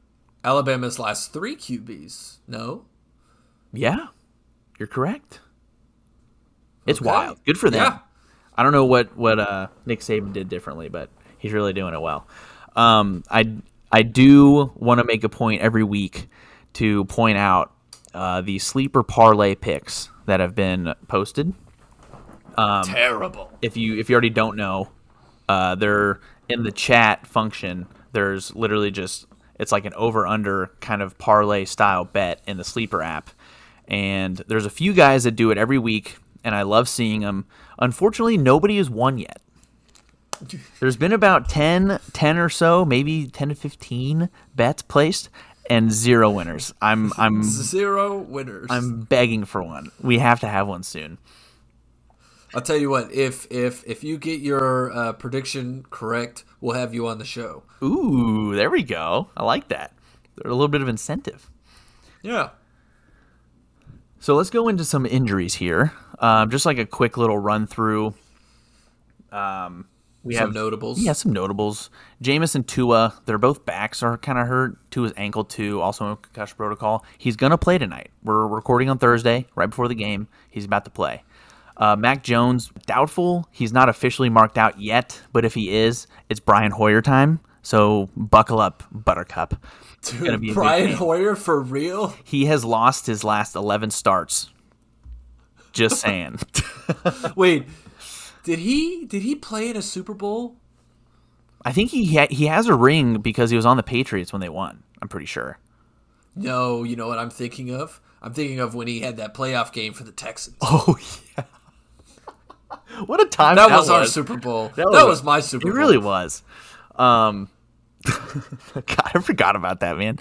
Alabama's last three QBs. No. yeah, you're correct. It's Okay. wild. Good for them. Yeah. I don't know what what uh, Nick Saban did differently, but he's really doing it well. Um, I I do want to make a point every week to point out uh, the sleeper parlay picks that have been posted. Um, Terrible. If you if you already don't know, uh, they're in the chat function. There's literally just it's like an over under kind of parlay style bet in the sleeper app, and there's a few guys that do it every week, and I love seeing them. Unfortunately, nobody has won yet. There's been about 10, 10 or so, maybe 10 to 15 bets placed and zero winners. I'm I'm Zero winners. I'm begging for one. We have to have one soon. I'll tell you what. If if if you get your uh, prediction correct, we'll have you on the show. Ooh, there we go. I like that. There's a little bit of incentive. Yeah. So let's go into some injuries here. Um, just like a quick little run through. Um, we Some have notables. Yeah, some notables. Jameis and Tua, they're both backs are kind of hurt. Tua's ankle too, also in concussion protocol. He's gonna play tonight. We're recording on Thursday, right before the game. He's about to play. Uh, Mac Jones, doubtful. He's not officially marked out yet, but if he is, it's Brian Hoyer time. So buckle up, Buttercup. Gonna be Brian. Hoyer for real? He has lost his last 11 starts. Just saying. Wait, did he did he play in a Super Bowl? I think he ha- he has a ring because he was on the Patriots when they won. I'm pretty sure. No, you know what I'm thinking of? I'm thinking of when he had that playoff game for the Texans. Oh yeah. what a time that, was, our Super Bowl. That, was- was, my Super It Bowl. really was. Um, God, I forgot about that, man.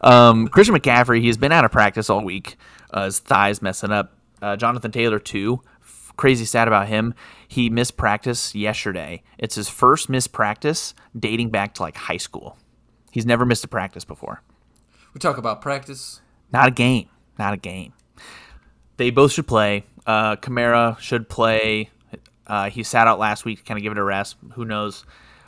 Um, Christian McCaffrey, he's been out of practice all week. Uh, his thighs messing up. Uh, Jonathan Taylor, too. Crazy sad about him. He missed practice yesterday. It's his first missed practice dating back to like high school. He's never missed a practice before. We talk about practice. Not a game. Not a game. They both should play. Uh, Kamara should play. Uh, he sat out last week to kind of give it a rest. Who knows?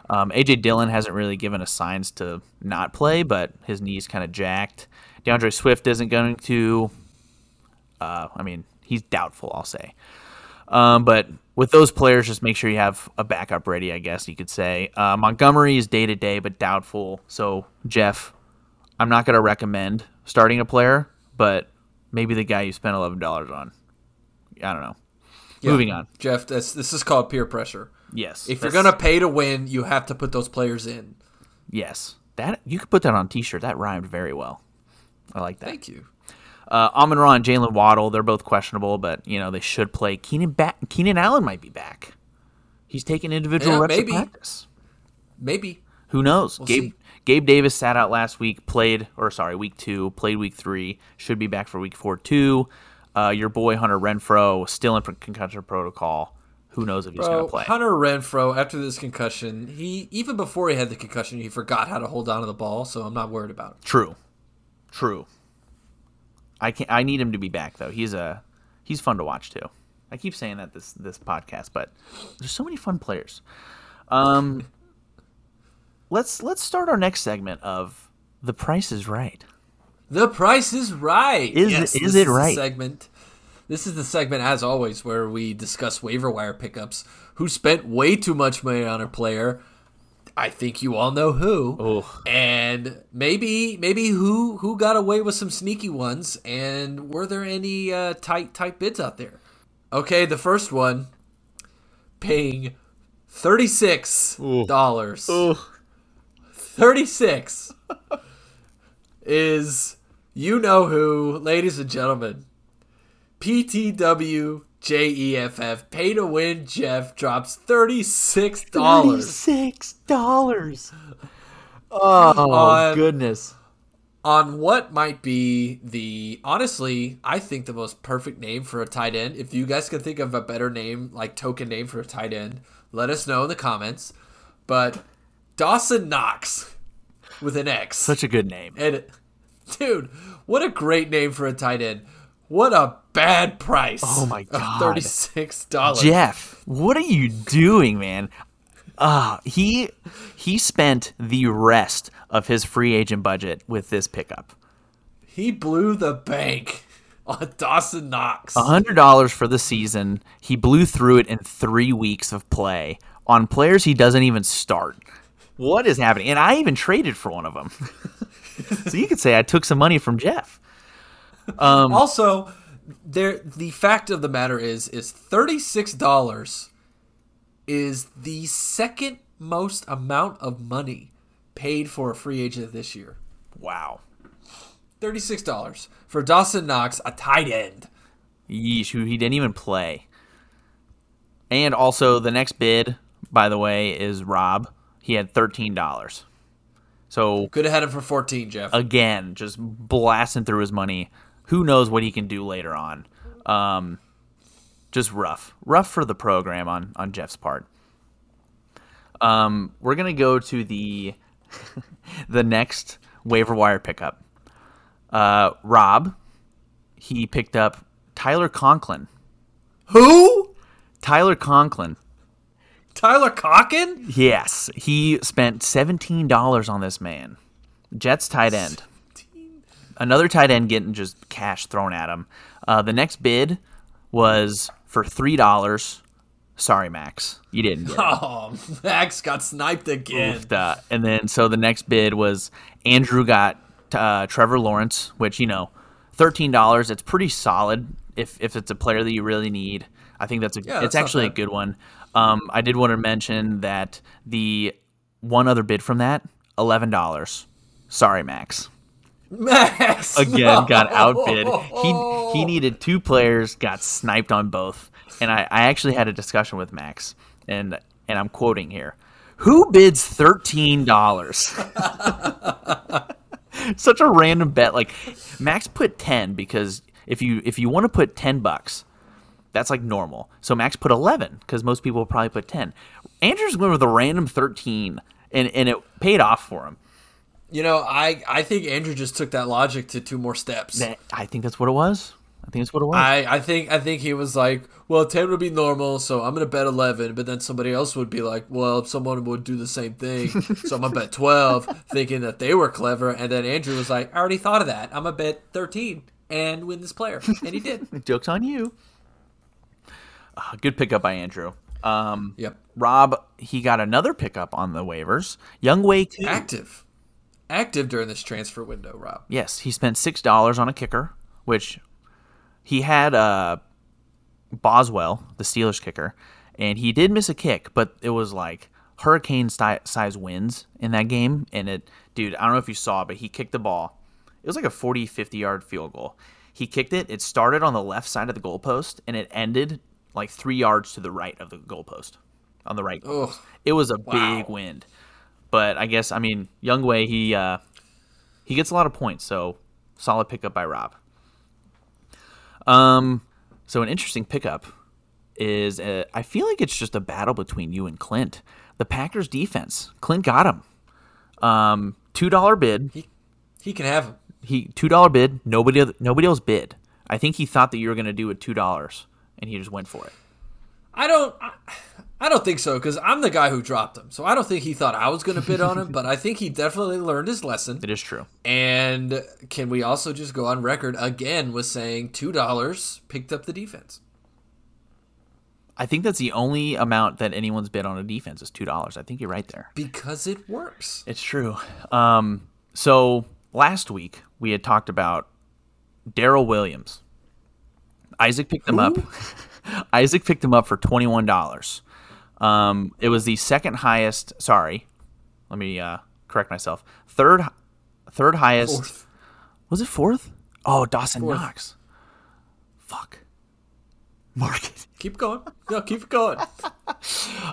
Um, AJ Dillon hasn't really given us signs to not play, but his knee's kind of jacked. D'Andre Swift isn't going to. Uh, I mean, he's doubtful. I'll say. Um, but with those players, just make sure you have a backup ready. I guess you could say uh, Montgomery is day to day, but doubtful. So Jeff, I'm not going to recommend starting a player, but maybe the guy you spent eleven dollars on. I don't know. Yeah. Moving on. Jeff, this this is called peer pressure. Yes. If you're gonna pay to win, you have to put those players in. yes, that you could put that on a T-shirt. That rhymed very well. I like that. Thank you. Uh, Amon Ra and Jaylen Waddle, they're both questionable, but you know they should play. Keenan back. Keenan Allen might be back. He's taking individual Yeah, reps maybe. practice. Maybe. Who knows? Gabe see. Gabe Davis sat out last week, played or sorry, week two, played week three, should be back for week four too. Uh, your boy Hunter Renfrow still in concussion protocol. Who knows if he's going to play? Hunter Renfrow, after this concussion, he even before he had the concussion, he forgot how to hold on to the ball. So I'm not worried about it. True, true. I can I need him to be back though. He's a he's fun to watch too. I keep saying that this this podcast, but there's so many fun players. Um, let's let's start our next segment of the Price is Right. The Price is Right. Is- yes, is this it right? segment. This is the segment, as always, where we discuss waiver wire pickups. Who spent way too much money on a player? I think you all know who. Oh. And maybe maybe who who got away with some sneaky ones and were there any uh, tight tight bids out there? Okay, the first one paying $36. Oh. 36 is you know who, ladies and gentlemen. PTW JEFF pay to win Jeff drops $36 Thirty-six dollars. Oh On- goodness! on what might be the honestly, I think the most perfect name for a tight end. If you guys can think of a better name, like token name for a tight end, let us know in the comments. But Dawson Knox with an X. Such a good name. And dude, what a great name for a tight end. What a bad price. Oh my God. Thirty-six dollars. Jeff, what are you doing, man? Ah, he he spent the rest of his free agent budget with this pickup. He blew the bank on Dawson Knox. hundred dollars for the season. He blew through it in three weeks of play on players he doesn't even start. What is happening? And I even traded for one of them. so you could say I took some money from Jeff. Um, also, there the fact of the matter is is thirty-six dollars is the second most amount of money paid for a free agent this year. Wow. Thirty-six dollars for Dawson Knox, a tight end. Yeesh, who he didn't even play. And also, the next bid, by the way, is Rob. He had thirteen dollars. So Could have had him for fourteen, Jeff. again, just blasting through his money. Who knows what he can do later on? Um, just rough, rough for the program on on Jeff's part. Um, we're gonna go to the the next waiver wire pickup. Uh, Rob, he picked up Tyler Conklin. Who? Tyler Conklin. Tyler Conklin? Yes, he spent seventeen dollars on this man. Jets tight end. Another tight end getting just cash thrown at him. Uh, the next bid was for three dollars. Sorry, Max, you didn't. Oh, Max got sniped again. Oofed, uh, and then so the next bid was Andrew got uh, Trevor Lawrence, which you know, thirteen dollars. It's pretty solid if if it's a player that you really need. I think that's a Yeah, it's actually a good one. Um, I did want to mention that the one other bid from that eleven dollars. Sorry, Max. Max Again, got no. outbid. He he needed two players, got sniped on both, and I, I actually had a discussion with Max, and and I'm quoting here. Who bids thirteen dollars? Such a random bet. Like Max put ten because if you if you want to put ten bucks, that's like normal. So Max put eleven because most people will probably put ten. Andrews went with a random thirteen, and and it paid off for him. You know, I I think Andrew just took that logic to two more steps. That- I think that's what it was. I think that's what it was. I, I think I think he was like, well, ten would be normal, so I'm gonna bet eleven. But then somebody else would be like, well, someone would do the same thing, so I'm gonna bet twelve, thinking that they were clever. And then Andrew was like, I already thought of that. I'm gonna bet thirteen and win this player, and he did. Joke's on you. Uh, good pickup by Andrew. Um, Yep. Rob, he got another pickup on the waivers. Young Wei. Active. Active during this transfer window, Rob. Yes, he spent six dollars on a kicker, which he had uh, Boswell, the Steelers kicker, and he did miss a kick, but it was like hurricane size winds in that game, and it, dude, I don't know if you saw, but he kicked the ball. It was like a 40, 50 yard field goal. He kicked it. It started on the left side of the goalpost, and it ended like three yards to the right of the goalpost, on the right. Ugh. It was a Wow. big wind, but I guess I mean Young Wei he uh, he gets a lot of points, so solid pickup by Rob. Um, so an interesting pickup is uh, I feel like it's just a battle between you and Clint. The Packers defense, Clint got him. Um, two dollar bid. He he can have him. He two dollar bid. Nobody nobody else bid. I think he thought that you were gonna do it two dollars, and he just went for it. I don't. I, I don't think so because I'm the guy who dropped him. So I don't think he thought I was going to bid on him. but I think he definitely learned his lesson. It is true. And can we also just go on record again with saying two dollars picked up the defense? I think that's the only amount that anyone's bid on a defense is two dollars. I think you're right there. Because it works. It's true. Um, so last week we had talked about Darrel Williams. Isaac picked him up. Isaac picked him up for twenty one dollars. Um, it was the second highest. Sorry, let me uh, correct myself. Third, third highest. Fourth. Was it fourth? Oh, Dawson Fourth. Knox. Fuck. Market. Keep going. No, keep going.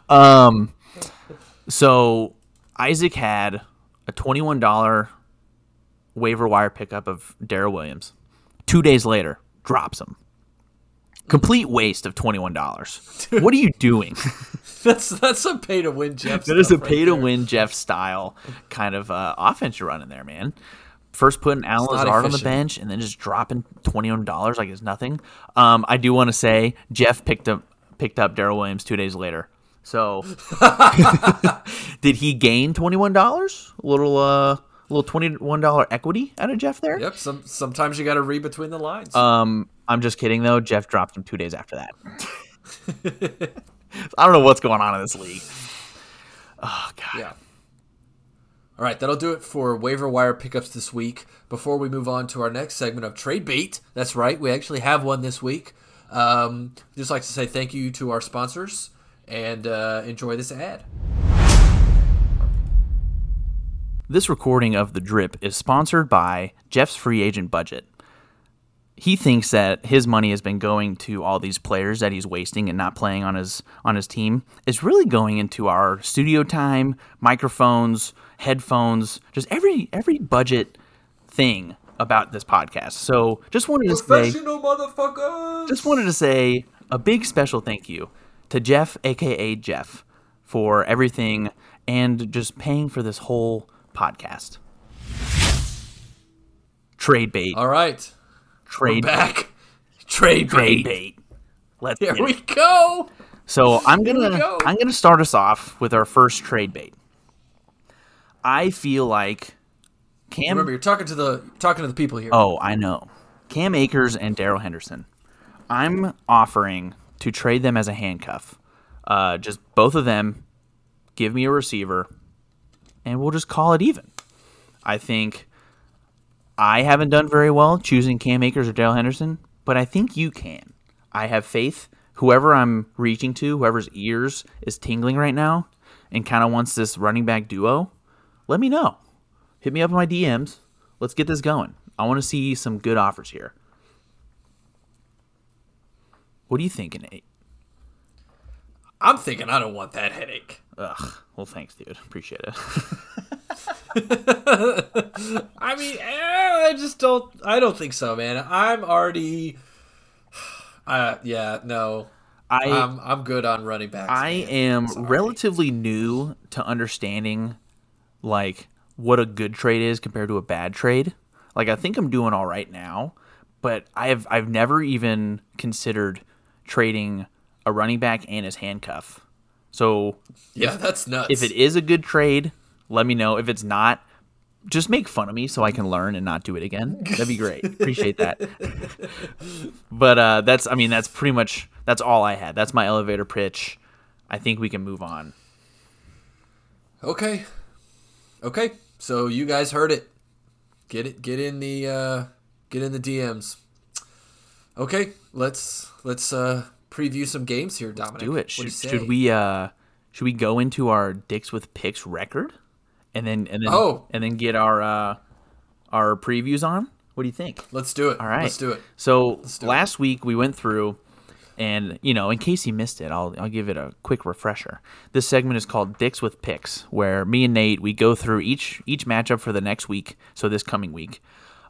Um, so Isaac had a twenty-one dollar waiver wire pickup of Darrel Williams. Two days later, drops him. Complete waste of twenty-one dollars. What are you doing? That's that's a pay to win, Jeff. that is a right pay to win Jeff style kind of uh, offense you're running there, man. First putting Allen Lazard on the bench and then just dropping twenty one dollars like it's nothing. Um, I do want to say Jeff picked up picked up Darrel Williams two days later. So did he gain twenty one dollars? A little uh, a little twenty one dollar equity out of Jeff there. Yep. Some sometimes you got to read between the lines. Um, I'm just kidding though. Jeff dropped him two days after that. I don't know what's going on in this league. Oh god. Yeah. All right, that'll do it for waiver wire pickups this week. Before we move on to our next segment of trade bait, that's right, we actually have one this week. Um, just like to say thank you to our sponsors and uh, enjoy this ad. This recording of The Drip is sponsored by Jeff's free agent budget. He thinks that his money has been going to all these players that he's wasting and not playing on his on his team. is really going into our studio time, microphones, headphones, just every every budget thing about this podcast. So just wanted to say just wanted to say a big special thank you to Jeff, aka Jeff, for everything and just paying for this whole podcast. Trade bait. All right, trade we're back. Trade Trade bait. bait. Let's Here we it. go. So I'm gonna go. I'm gonna start us off with our first trade bait. I feel like Cam Remember, you're talking to the talking to the people here. Oh, I know. Cam Akers and Darrell Henderson. I'm offering to trade them as a handcuff. Uh, just both of them. Give me a receiver, and we'll just call it even. I think I haven't done very well choosing Cam Akers or Darrell Henderson, but I think you can. I have faith. Whoever I'm reaching to, whoever's ears is tingling right now, and kind of wants this running back duo, let me know hit me up in my DMs. Let's get this going. I want to see some good offers here. What are you thinking, Nate? I'm thinking I don't want that headache. Ugh. Well, thanks, dude. Appreciate it. I mean, eh, I just don't. I don't think so, man. I'm already. Uh, yeah, no. I I'm I'm good on running backs. I man. am Sorry. relatively new to understanding like what a good trade is compared to a bad trade. Like I think I'm doing all right now, but I've I've never even considered trading a running back and his handcuff. So Yeah, that's nuts. if it is a good trade, let me know. If it's not, just make fun of me so I can learn and not do it again. That'd be great. Appreciate that. but uh, that's, I mean, that's pretty much that's all I had. That's my elevator pitch. I think we can move on. Okay. Okay. So you guys heard it. Get it. Get in the. Uh, get in the DMs. Okay. Let's let's uh, preview some games here, Dominic. Do it. Should, should we? Uh, should we go into our dicks with picks record? And then and then oh. and then get our uh, our previews on. What do you think? Let's do it. All right, let's do it. So do last it. week we went through, and you know, in case you missed it, I'll I'll give it a quick refresher. This segment is called Dicks with Picks, where me and Nate we go through each each matchup for the next week, so this coming week,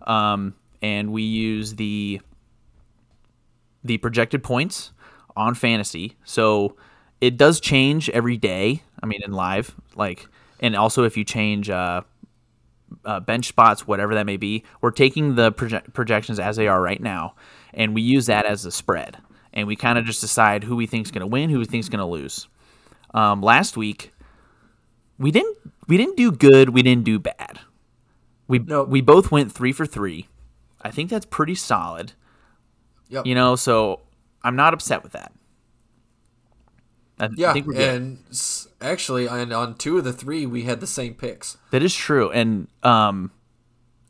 um, and we use the the projected points on fantasy. So it does change every day. I mean, in live, like and also if you change uh, uh, bench spots, whatever that may be, we're taking the proje- projections as they are right now, and we use that as a spread, and we kind of just decide who we think is going to win, who we think is going to lose. Um, last week, we didn't we didn't do good, we didn't do bad. We nope. we both went three for three. I think that's pretty solid. Yep. You know, so I'm not upset with that. I yeah, and actually, on, on two of the three, we had the same picks. That is true, and um,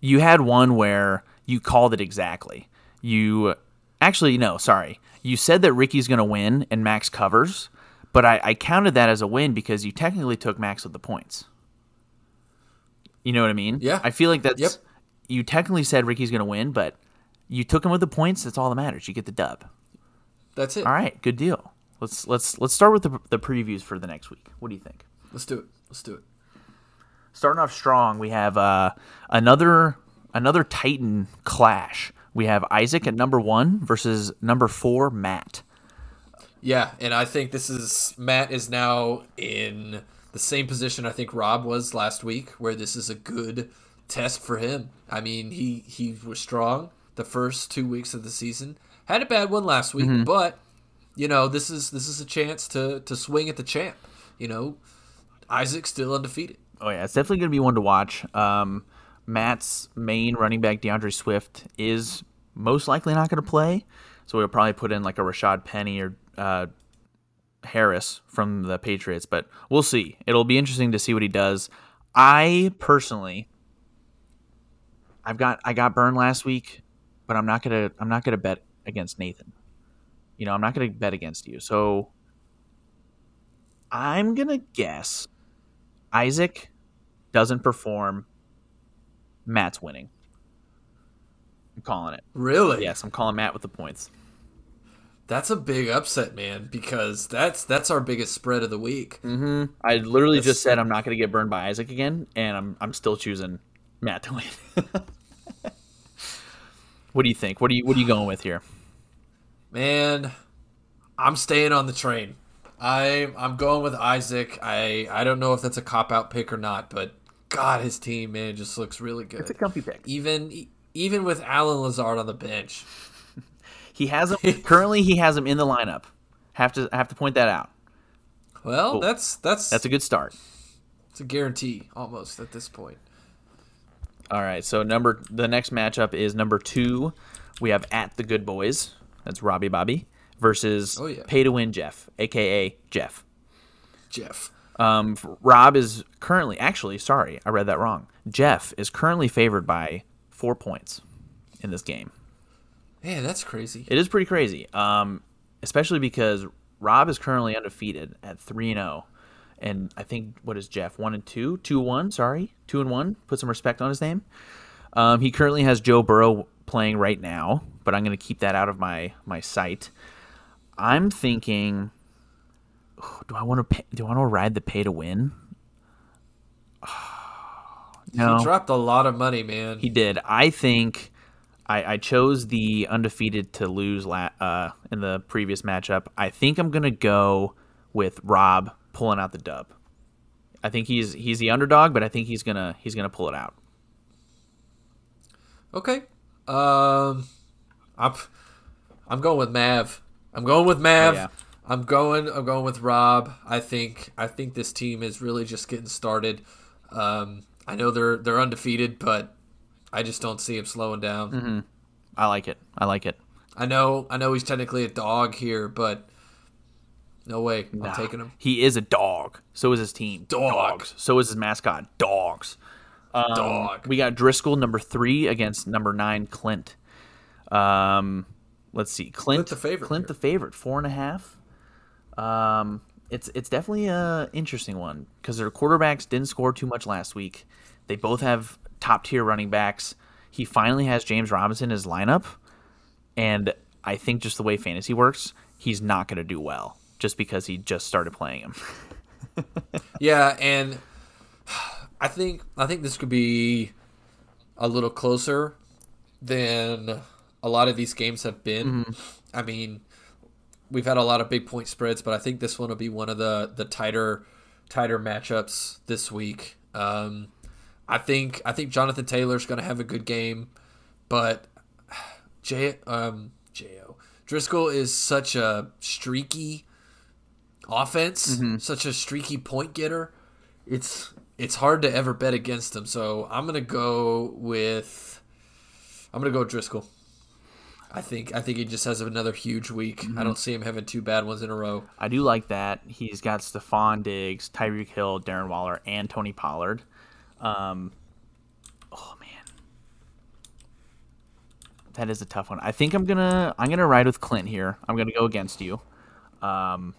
you had one where you called it exactly. You actually no, sorry, you said that Ricky's going to win and Max covers, but I, I counted that as a win because you technically took Max with the points. You know what I mean? Yeah. I feel like that's yep. you technically said Ricky's going to win, but you took him with the points. That's all that matters. You get the dub. That's it. All right, good deal. Let's let's let's start with the the previews for the next week. What do you think? Let's do it. Let's do it. Starting off strong, we have uh, another another Titan clash. We have Isaac at number one versus number four Matt. Yeah, and I think this is Matt is now in the same position I think Rob was last week, where this is a good test for him. I mean, he he was strong the first two weeks of the season, had a bad one last week, mm-hmm. but you know, this is this is a chance to to swing at the champ. You know, Isaac's still undefeated. Oh yeah, it's definitely going to be one to watch. Um, Matt's main running back D'Andre Swift is most likely not going to play, so we'll probably put in like a Rashad Penny or uh, Harris from the Patriots, but we'll see. It'll be interesting to see what he does. I personally, I've got I got burned last week, but I'm not gonna I'm not gonna bet against Nathan. You know, I'm not going to bet against you. So I'm going to guess Isaac doesn't perform. Matt's winning. I'm calling it. Really? Yes, I'm calling Matt with the points. That's a big upset, man, because that's that's our biggest spread of the week. Mm-hmm. I literally that's... just said I'm not going to get burned by Isaac again, and I'm I'm still choosing Matt to win. what do you think? What are you what are you going with here? Man, I'm staying on the train. I I'm going with Isaac. I I don't know if that's a cop out pick or not, but God, his team man just looks really good. It's a comfy pick. Even even with Allen Lazard on the bench, he has him currently. He has him in the lineup. Have to have to point that out. Well, cool. that's that's that's a good start. It's a guarantee almost at this point. All right, so number the next matchup is number two. We have at the Good Boys that's Robbie Bobby versus oh, yeah. Pay to Win Jeff, aka Jeff. Jeff. Um, Rob is currently actually sorry, I read that wrong. Jeff is currently favored by four points in this game. Yeah, that's crazy. It is pretty crazy. Um, especially because Rob is currently undefeated at three and zero, oh. and I think what is Jeff one and two, two one. Sorry, two and one. Put some respect on his name. Um, he currently has Joe Burrow playing right now, but I'm going to keep that out of my my sight. I'm thinking, do I want to pay, do I want to ride the pay to win? no. He dropped a lot of money, man. He did. I think I, I chose the undefeated to lose la- uh, in the previous matchup. I think I'm gonna go with Rob pulling out the dub. I think he's he's the underdog, but I think he's gonna he's gonna pull it out. Okay. Um, I'm I'm going with Mav. I'm going with Mav. Oh, yeah. I'm going. I'm going with Rob. I think. I think this team is really just getting started. Um, I know they're they're undefeated, but I just don't see him slowing down. Mm-hmm. I like it. I like it. I know I know he's technically a dog here, but no way. I'm taking him. He is a dog. So is his team. Dog. Dogs. So is his mascot. Dogs. Um, Dog. We got Driscoll number three against number nine Clint. Um, let's see, Clint, Clint the favorite Clint here. the favorite, four and a half. Um, it's it's definitely a interesting one because their quarterbacks didn't score too much last week. They both have top tier running backs. He finally has James Robinson in his lineup, and I think just the way fantasy works, he's not going to do well just because he just started playing him. Yeah, and I think I think this could be a little closer than a lot of these games have been. Mm-hmm. I mean, we've had a lot of big point spreads, but I think this one will be one of the the tighter tighter matchups this week. Um, I think I think Jonathan Taylor's going to have a good game, but J um Jo Driscoll is such a streaky offense, such a streaky point getter. It's it's hard to ever bet against him. So I'm gonna go with I'm gonna go with Driscoll. I think I think he just has another huge week. I don't see him having two bad ones in a row. I do like that. He's got Stefon Diggs, Tyreek Hill, Darren Waller, and Tony Pollard. Um, oh man, that is a tough one. I think I'm gonna I'm gonna ride with Clint here. I'm gonna go against you. Um,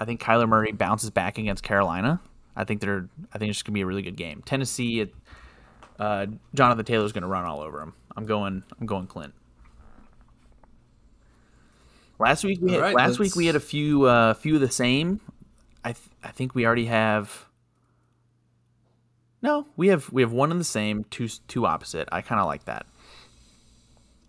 I think Kyler Murray bounces back against Carolina. I think they're I think it's gonna be a really good game. Tennessee, uh, Jonathan Taylor's gonna run all over him. I'm going I'm going Clint. Last week we had, right, last week we had a few uh, few of the same. I th- I think we already have. No, we have we have one in the same, two two opposite. I kind of like that.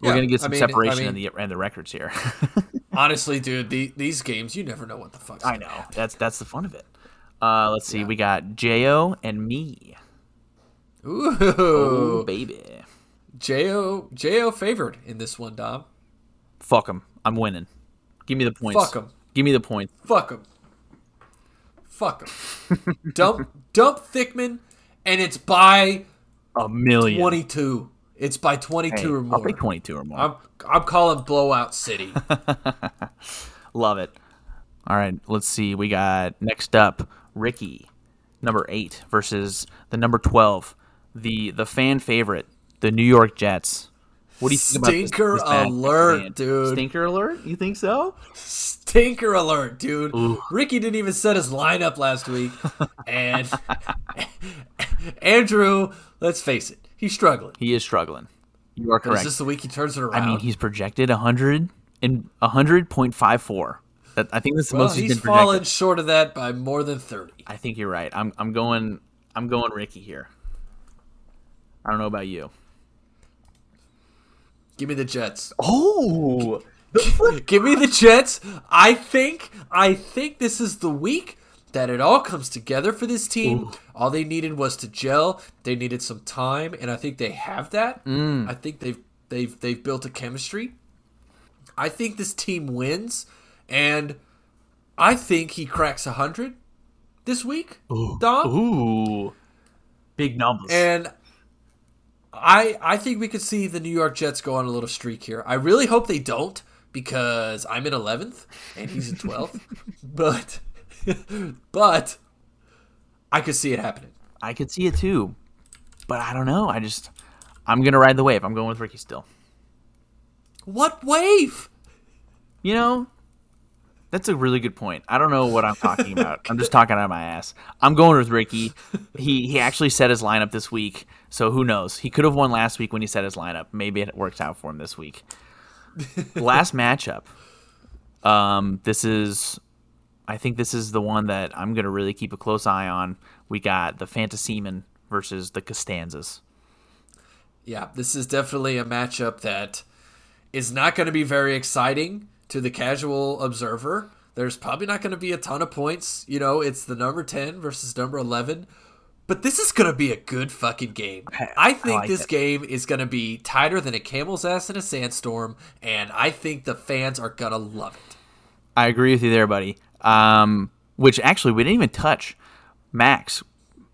We're gonna get I some mean- I separation in the in the records here. Honestly, dude, the, these games you never know what the fuck. I know that's that's the fun of it. Uh, let's see, we got Jo and me. Ooh, Oh baby, Jo Jo favored in this one, Dom. fuck him. I'm winning. Give me the points. Fuck 'em. Give me the points. Fuck them. Fuck them. dump dump Thickman, and it's by A million. twenty two. It's by twenty two Hey, or more. I'll take 22 or more. I'm I'm calling blowout city. Love it. All right, let's see. We got next up Ricky, number eight, versus the number twelve, the the fan favorite, the New York Jets. What do you think about this- Stinker this alert, dude. Stinker alert? You think so? Stinker alert, dude. Ricky didn't even set his lineup last week. And Andrew, let's face it, he's struggling. He is struggling. You are Is correct. this the week he turns it around? I mean, he's projected hundred and hundred point five four. That I think that's the well, most he's he's been projected. fallen short of that by more than 30. I think you're right. I'm I'm going I'm going Ricky here. I don't know about you. Give me the Jets. Oh, Give me the Jets. I think I think this is the week that it all comes together for this team. All they needed was to gel. They needed some time, and I think they have that. Mm. I think they've they've they've built a chemistry. I think this team wins, and I think he cracks hundred this week, Dom. Ooh, big numbers. And I I think we could see the New York Jets go on a little streak here. I really hope they don't because I'm in 11th and he's in 12th. but but I could see it happening. I could see it too, but I don't know. I just I'm gonna ride the wave. I'm going with Ricky still. What wave? You know, that's a really good point. I don't know what I'm talking about. I'm just talking out of my ass. I'm going with Ricky. He he actually set his lineup this week, so who knows? He could have won last week when he set his lineup. Maybe it works out for him this week. Last matchup. Um, this is, I think this is the one that I'm gonna really keep a close eye on. We got the Fantasyman versus the Costanzas. Yeah, this is definitely a matchup that is not going to be very exciting to the casual observer. There's probably not going to be a ton of points. You know, it's the number 10 versus number 11. But this is going to be a good fucking game. I think like this it. game is going to be tighter than a camel's ass in a sandstorm, and I think the fans are going to love it. I agree with you there, buddy. Um, which actually we didn't even touch. Max,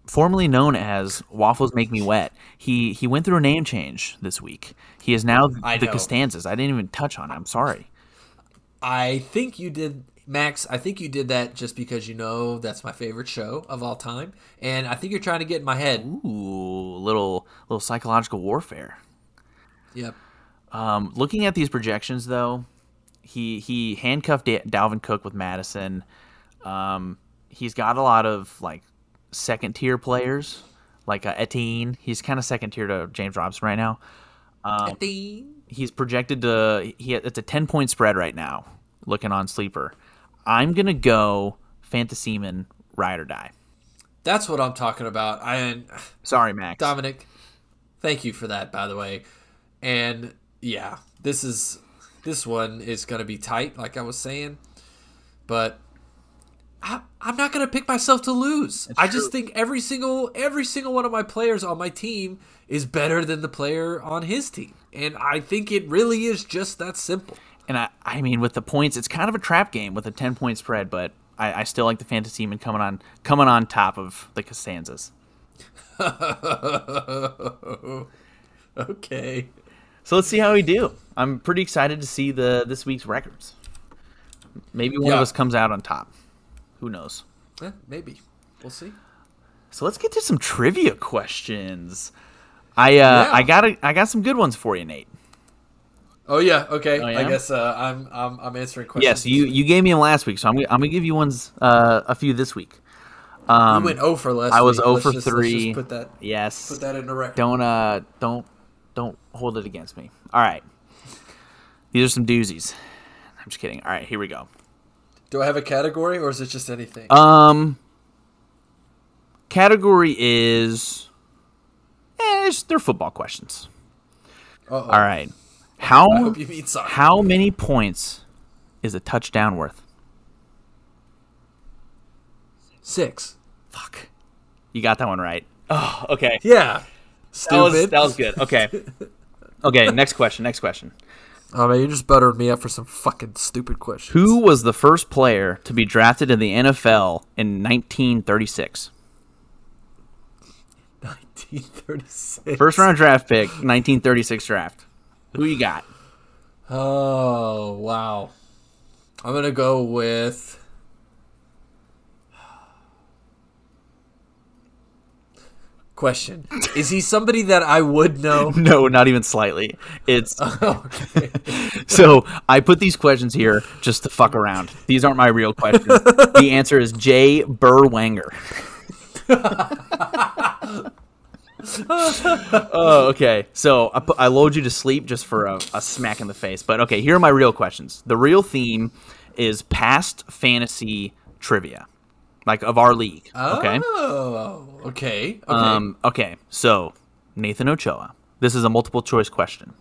formerly known as Waffles Make Me Wet. He he went through a name change this week. He is now I the know. Costanzas. I didn't even touch on. it. I'm sorry. I think you did, Max. I think you did that just because you know that's my favorite show of all time, and I think you're trying to get in my head. Ooh, little little psychological warfare. Yep. Um, looking at these projections, though, he he handcuffed Da- Dalvin Cook with Mattison. Um, he's got a lot of like second tier players, like uh, Etienne. He's kind of second tier to James Robinson right now. Um, Ding. he's projected to he it's a 10 point spread right now looking on sleeper i'm gonna go fantasyman ride or die That's what I'm talking about. I sorry max Dominic, thank you for that, by the way. And yeah, this is this one is going to be tight, like I was saying, but I, I'm not going to pick myself to lose. I just think every single every single one of my players on my team is better than the player on his team, and I think it really is just that simple. And I, I mean with the points it's kind of a trap game with a 10 point spread but I, I still like the fantasyman coming on coming on top of the costanzas okay. so let's see how we do i'm pretty excited to see the this week's records maybe one Yeah. of us comes out on top who knows Eh, maybe. We'll see. So let's get to some trivia questions. I uh, Yeah. I got a, I got some good ones for you, Nate. Oh yeah, okay. Oh, I guess uh, I'm, I'm I'm answering questions. Yes, you you gave me them last week, so I'm gonna, I'm gonna give you ones uh, a few this week. Um, You went 0 for last I was week. 0 for just- let's 3. just put that yes, put that in the record. don't uh don't don't hold it against me. All right, these are some doozies. I'm just kidding. All right, here we go. Do I have a category or is it just anything? Um, category is eh, it's- they're football questions. Uh-oh. All right, how I hope you mean soccer. How many points is a touchdown worth? Six. Fuck. You got that one right. Oh, okay. Yeah. That was, Stupid. that was good. Okay. Okay, next question. Next question. Oh man, you're just buttering me up for some fucking stupid questions. Who was the first player to be drafted in the NFL in 1936? 1936. First round draft pick, 1936 draft. Who you got? Oh wow. I'm gonna go with. Question: Is he somebody that I would know? No, not even slightly. It's okay. so I put these questions here just to fuck around. These aren't my real questions. the answer is Jay Berwanger. oh, okay. So I, put, I load you to sleep just for a, a smack in the face. But okay, here are my real questions. The real theme is past fantasy trivia, like of our league. Okay. Oh, okay. Okay. Um, okay, so Nathan Ochoa. This is a multiple choice question.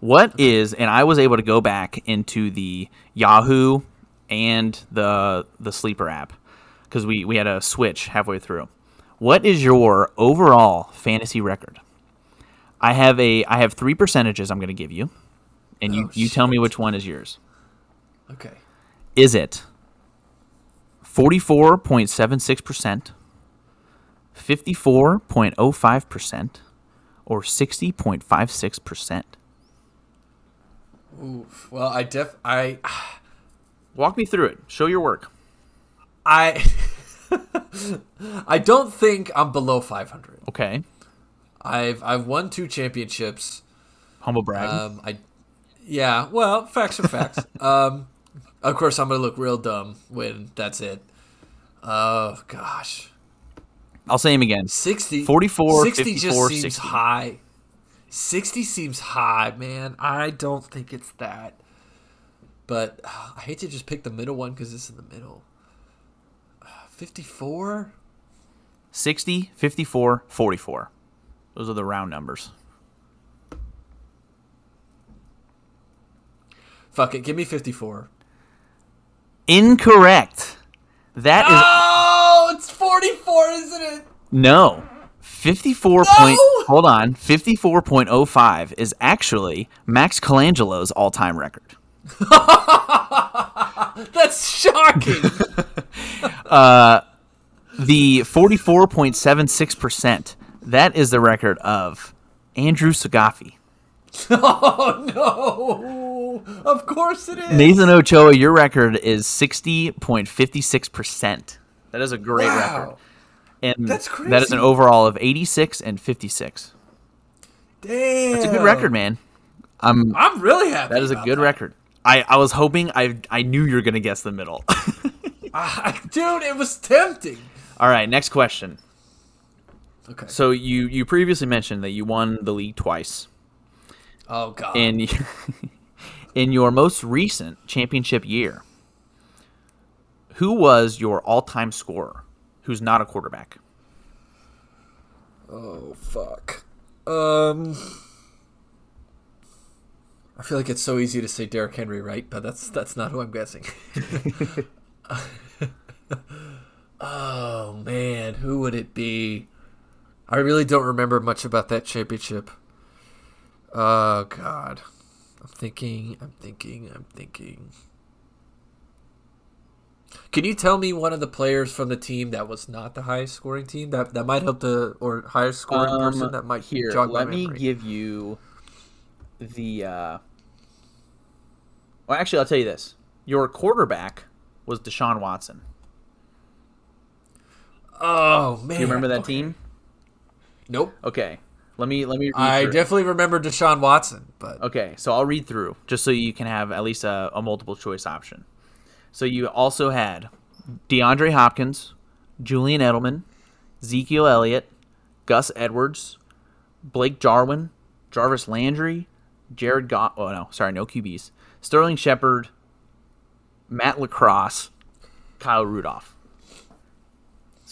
What is and I was able to go back into the Yahoo and the the sleeper app because we, we had a switch halfway through. What is your overall fantasy record? I have a I have three percentages I'm gonna give you. And you, Oh, you tell me which one is yours. okay. Is it 44.76%, 54.05%, or 60.56%? Oof. Well, I def I Walk me through it. Show your work. I I don't think I'm below 500. Okay. I've I've won two championships. Humble brag. Um, I yeah. Well, facts are facts. um, of course, I'm gonna look real dumb when that's it. Oh gosh, I'll say him again. 60, 44, 60 54, just seems 60. high. 60 seems high, man. I don't think it's that. But uh, I hate to just pick the middle one because it's in the middle. Uh, 54? 60, 54, 44. Those are the round numbers. Fuck it, give me 54. Incorrect. That is Oh, it's 44, isn't it? no. 54 point Hold on. 54.05 is actually Max Colangelo's all-time record. That's shocking. Uh, the 44.76%. That is the record of Andrew Sagafi. oh no! Of course it is. Nathan Ochoa, your record is 60.56%. That is a great Wow. record. And That's that is an overall of 86 and 56. Damn. It's a good record, man. I'm I'm really happy. that is a good record. I, I was hoping I I knew you were gonna guess the middle. Ah, dude, it was tempting. All right, next question. Okay. So you you previously mentioned that you won the league twice. Oh god. in in your most recent championship year, who was your all-time scorer? Who's not a quarterback? oh fuck. Um. I feel like it's so easy to say Derrick Henry, right? But that's that's not who I'm guessing. oh man, who would it be? I really don't remember much about that championship. Oh god. I'm thinking, I'm thinking, I'm thinking. Can you tell me one of the players from the team that was not the highest scoring team? That that might help the or highest scoring person that might Um, here. jog my let me give you the. Uh, well, actually, I'll tell you this: your quarterback was Deshaun Watson. Oh man. Do you remember that Okay. team? Nope. Okay, let me let me. Read I through definitely remember Deshaun Watson, but Okay, so I'll read through just so you can have at least a, a multiple choice option. So you also had DeAndre Hopkins, Julian Edelman, Ezekiel Elliott, Gus Edwards, Blake Jarwin, Jarvis Landry, Jared Goff. Oh no, sorry, no QBs. Sterling Shepard, Matt Lacrosse, Kyle Rudolph.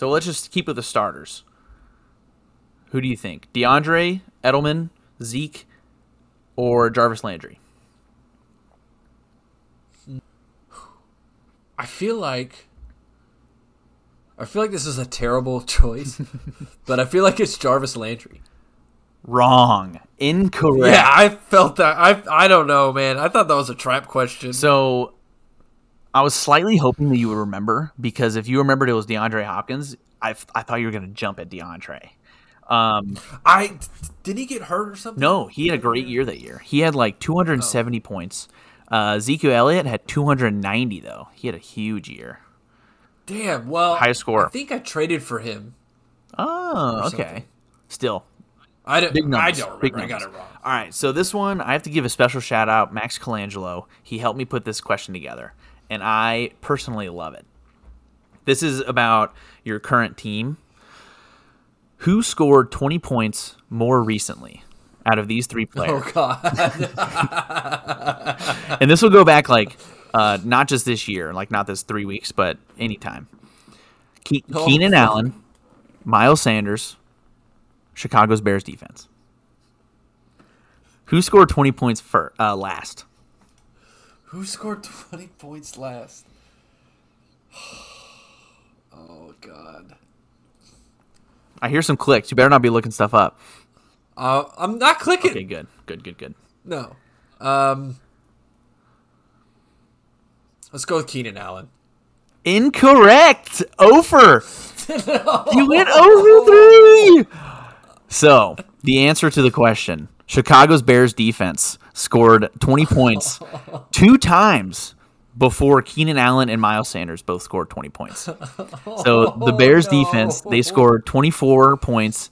So let's just keep with the starters. Who do you think? DeAndre, Edelman, Zeke, or Jarvis Landry? I feel like I feel like this is a terrible choice, but I feel like it's Jarvis Landry. Wrong. Incorrect. Yeah, I felt that. I I don't know, man. I thought that was a trap question. So I was slightly hoping that you would remember because if you remembered it was DeAndre Hopkins, I, I thought you were going to jump at DeAndre. Um, I did he get hurt or something? no, he had a great year that year. He had like 270 points. Uh, Ezekiel Elliott had 290 though. He had a huge year. Damn. Well, High score. I think I traded for him. Oh, okay. Still, I don't. Big I don't Big remember. I got it wrong. All right, so this one I have to give a special shout out, Max Colangelo. He helped me put this question together, and I personally love it. This is about your current team. Who scored 20 points more recently out of these three players? Oh god. And this will go back like uh, not just this year, like not this three weeks, but anytime. Ke- Oh, Keenan fuck. Allen, Miles Sanders, Chicago's Bears defense. Who scored 20 points for uh, last? Who scored twenty points last? Oh god. I hear some clicks. You better not be looking stuff up. Uh, I'm not clicking. Okay, good, good, good, good. No. Um. Let's go with Keenan Allen. Incorrect. Over. You went over three. So the answer to the question: Chicago's Bears defense scored 20 points two times before Keenan Allen and Miles Sanders both scored 20 points. So the oh, Bears no. defense they scored 24 points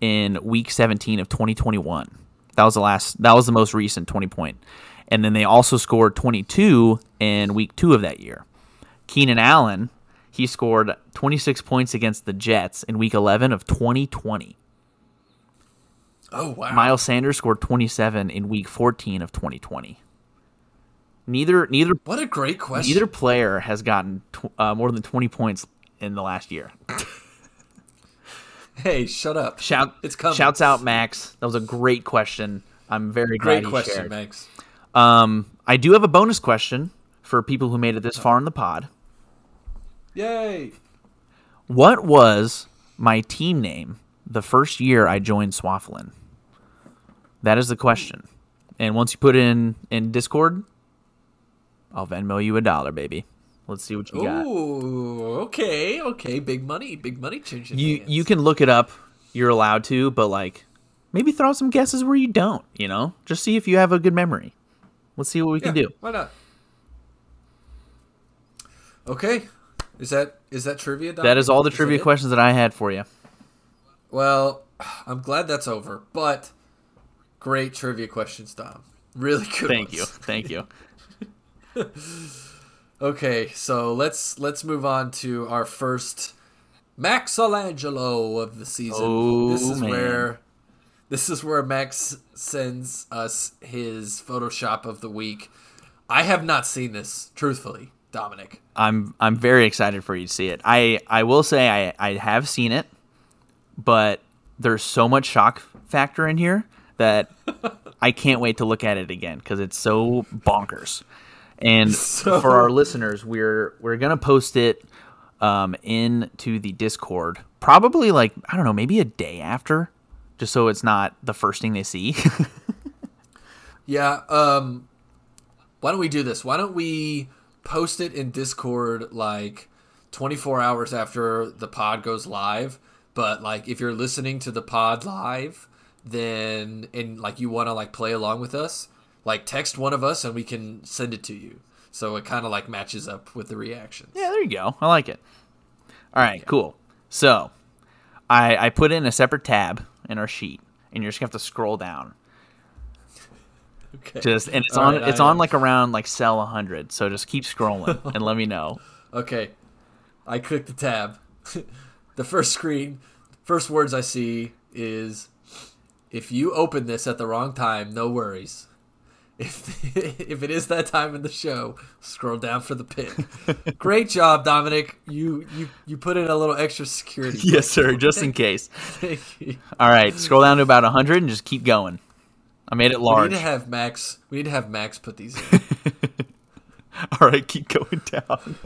in Week 17 of 2021. That was the last. That was the most recent 20 point. and then they also scored 22 in Week two of that year. Keenan Allen, he scored 26 points against the Jets in week 11 of 2020. Oh wow. Miles Sanders scored 27 in week 14 of 2020. Neither neither what a great question. neither player has gotten tw- uh, more than 20 points in the last year. Hey, shut up. Shout It's coming. Shouts out Max. That was a great question. I'm very Great question, shared. Max. Um, I do have a bonus question for people who made it this far in the pod. Yay. What was my team name the first year I joined Swafflin? That is the question. And once you put it in in Discord, I'll Venmo you a dollar, baby. Let's see what you got. Ooh, okay, okay. Big money, big money changing. You hands. you can look it up. You're allowed to, but like maybe throw some guesses where you don't. You know, just see if you have a good memory. Let's see what we Yeah, can do. Why not? Okay, is that is that trivia? That is all the that trivia questions that I had for you. Well, I'm glad that's over, but great trivia questions, Dom. Really good. Thank ones. you. Thank you. Okay, so let's let's move on to our first Maxolangelo of the season. Oh, this is man. where this is where Max sends us his Photoshop of the week. I have not seen this, truthfully, Dominic. I'm I'm very excited for you to see it. I I will say I I have seen it, but there's so much shock factor in here that I can't wait to look at it again because it's so bonkers. And So- for our listeners, we're we're gonna post it um, into the Discord probably like I don't know maybe a day after, just so it's not the first thing they see. Yeah. Um, why don't we do this? Why don't we post it in Discord like 24 hours after the pod goes live? But like, if you're listening to the pod live, then and like you want to like play along with us, like text one of us and we can send it to you. So it kind of like matches up with the reactions. Yeah, there you go. I like it. All right, cool. So, I I put in a separate tab in our sheet, and you're just gonna have to scroll down. Okay. Just and it's All on right, it's I on am. like around like cell 100. So just keep scrolling and let me know. Okay. I click the tab. the first screen, first words I see is if you open this at the wrong time, no worries. If if it is that time in the show, scroll down for the pin. Great job, Dominic. You you you put in a little extra security. yes, sir. Just in case. Thank you. All right, scroll down to about 100 and just keep going. I made it large. We need to have Max. We need to have Max put these in. All right, keep going down.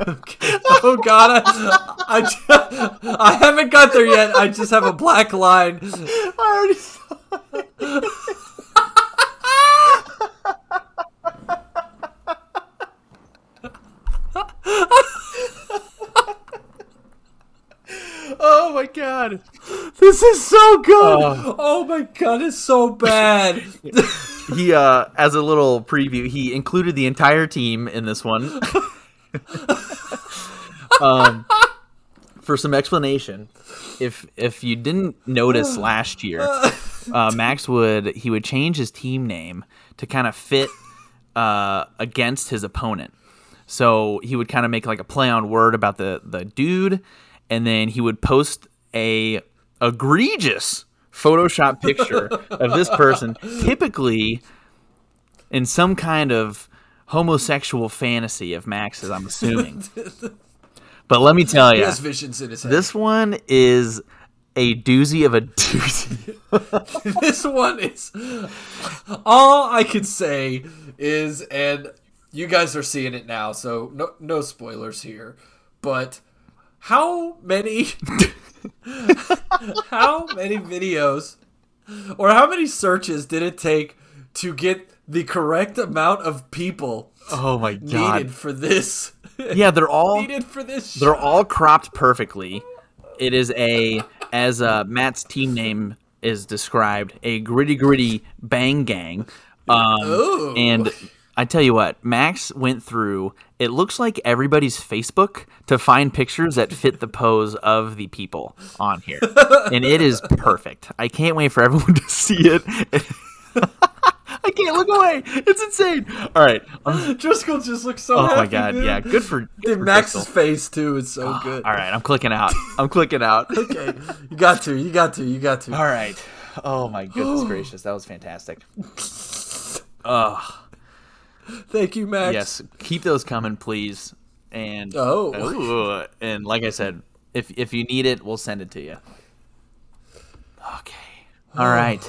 Oh God, I, I, I haven't got there yet. I just have a black line. I already saw Oh my god. This is so good. Oh. oh my god, it's so bad. He uh as a little preview, he included the entire team in this one. um for some explanation, if if you didn't notice last year, uh, Max would he would change his team name to kind of fit uh, against his opponent. So he would kind of make like a play on word about the the dude, and then he would post a egregious Photoshop picture of this person, typically in some kind of homosexual fantasy of Max's. I'm assuming. But let me tell you, has visions in his head. this one is a doozy of a doozy. this one is all I can say is, and you guys are seeing it now, so no no spoilers here. But how many how many videos or how many searches did it take to get the correct amount of people Oh my god needed for this? Yeah, they're all needed for this. they're shot? all cropped perfectly. It is a as uh, Matt's team name is described, a gritty gritty bang gang. Um, and I tell you what, Max went through. It looks like everybody's Facebook to find pictures that fit the pose of the people on here, and it is perfect. I can't wait for everyone to see it. I can't look away. It's insane. All right. Um, Driscoll just looks so oh happy. my god. dude. Yeah. Good for, good Dude, for Max's Crystal. face too is so good. All right. I'm clicking out. I'm clicking out. Okay, you got to, you got to, you got to. All right. Oh my goodness gracious, that was fantastic. Oh Thank you, Max. yes, keep those coming, please. And Oh. Ooh, and like I said, if if you need it, we'll send it to you. Okay. All right.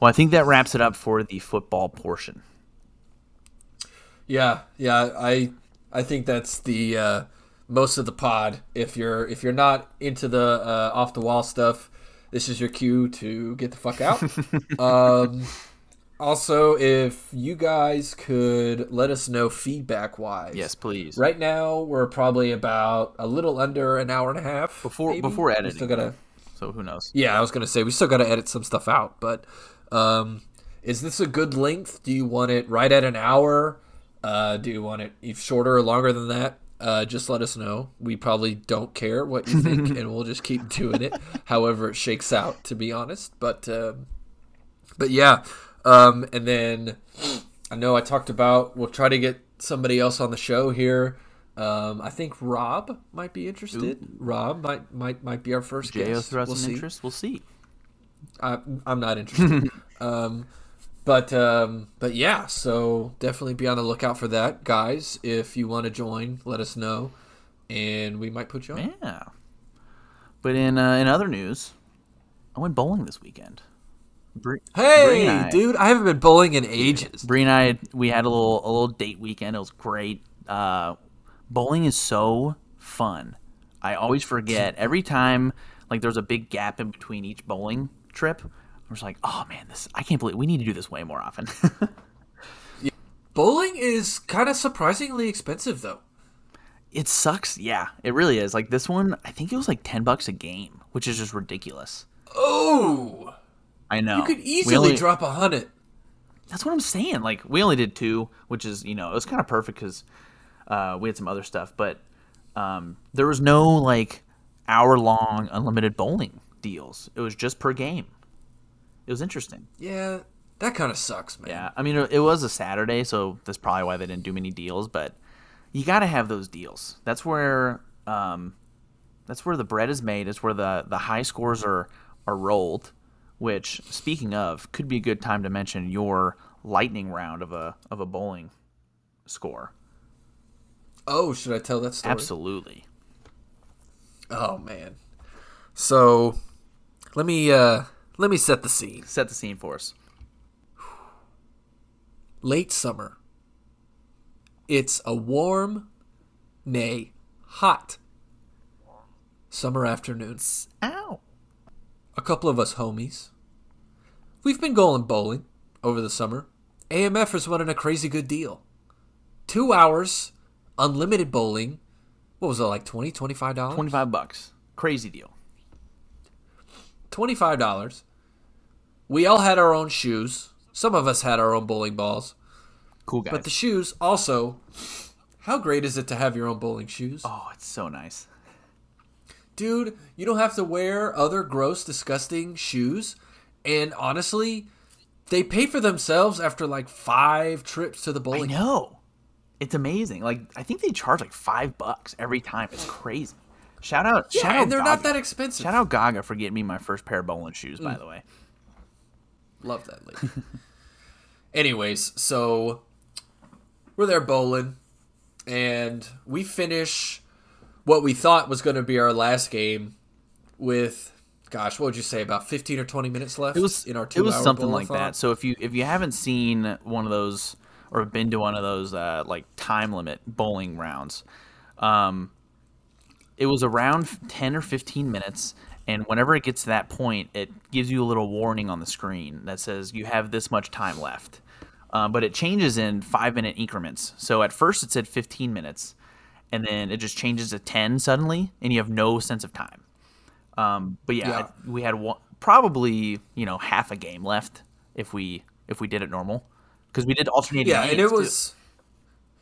Well, I think that wraps it up for the football portion. Yeah, yeah. I, I think that's the uh, most of the pod. If you're if you're not into the uh, off the wall stuff, this is your cue to get the fuck out. um, Also, if you guys could let us know feedback wise. Yes, please. Right now, we're probably about a little under an hour and a half Before- maybe. before We editing, Still gotta. So who knows? Yeah, I was gonna say we still gotta edit some stuff out, but um, is this a good length? Do you want it right at an hour? Uh, do you want it if shorter or longer than that? Uh, just let us know. We probably don't care what you think, and we'll just keep doing it, however it shakes out. To be honest, but um, but yeah, um, and then I know I talked about we'll try to get somebody else on the show here. Um, I think Rob might be interested. Rob might might might be our first Jo guest. threw We'll see. interest. We'll see. I, I'm not interested. um, but um, but yeah, so definitely be on the lookout for that, guys. If you want to join, let us know, and we might put you on. Yeah. But in uh, in other news, I went bowling this weekend. Bri- Hey, and I- dude, I haven't been bowling in ages. Bree and I, we had a little a little date weekend. It was great. Uh, bowling is so fun. I always forget every time. Like there's a big gap in between each bowling trip. I was like, oh man, this I can't believe we need to do this way more often. Bowling is kind of surprisingly expensive, though. it sucks. Yeah, it really is. Like this one, I think it was like ten bucks a game, which is just ridiculous. Oh, I know. you could easily only- drop a hundred. That's what I'm saying. Like we only did two, which is you know it was kind of perfect because uh, we had some other stuff, but um, there was no like hour long unlimited bowling deals. It was just per game. It was interesting. Yeah, that kind of sucks, man. Yeah, I mean it, was a Saturday, so that's probably why they didn't do many deals. But you got to have those deals. That's where um, that's where the bread is made. It's where the the high scores are are rolled. Which, speaking of, could be a good time to mention your lightning round of a of a bowling score. Oh, should I tell that story? Absolutely. Oh man. So, let me uh let me set the scene. Set the scene for us. late summer. It's a warm, nay, hot summer afternoon. Ow. A couple of us homies. We've been going bowling over the summer. AMF is running a crazy good deal. Two hours, unlimited bowling. What was it, like 20 $25? Twenty five bucks. Crazy deal. $25. We all had our own shoes. Some of us had our own bowling balls. Cool guys. But the shoes also. How great is it to have your own bowling shoes? oh, it's so nice. Dude, you don't have to wear other gross, disgusting shoes. And honestly, they pay for themselves after like five trips to the bowling. I know. It's amazing. Like I think they charge like five bucks every time. It's crazy. Shout out! Yeah, shout out and they're not that expensive. Shout out Gaga for getting me my first pair of bowling shoes. By the way, Love that lady. Anyways, so we're there bowling, and we finish what we thought was going to be our last game with, gosh, what would you say, about fifteen or twenty minutes left? it was in our it was something like that. So if you if you haven't seen one of those or been to one of those uh, like time limit bowling rounds, um, it was around ten or fifteen minutes. And whenever it gets to that point, it gives you a little warning on the screen that says you have this much time left. Um, but it changes in five minute increments. So at first it said 15 minutes, and then it just changes to 10 suddenly, and you have no sense of time. Um, but yeah, Yeah. we had one, probably you know half a game left if we if we did it normal because we did alternating. Yeah, and it too.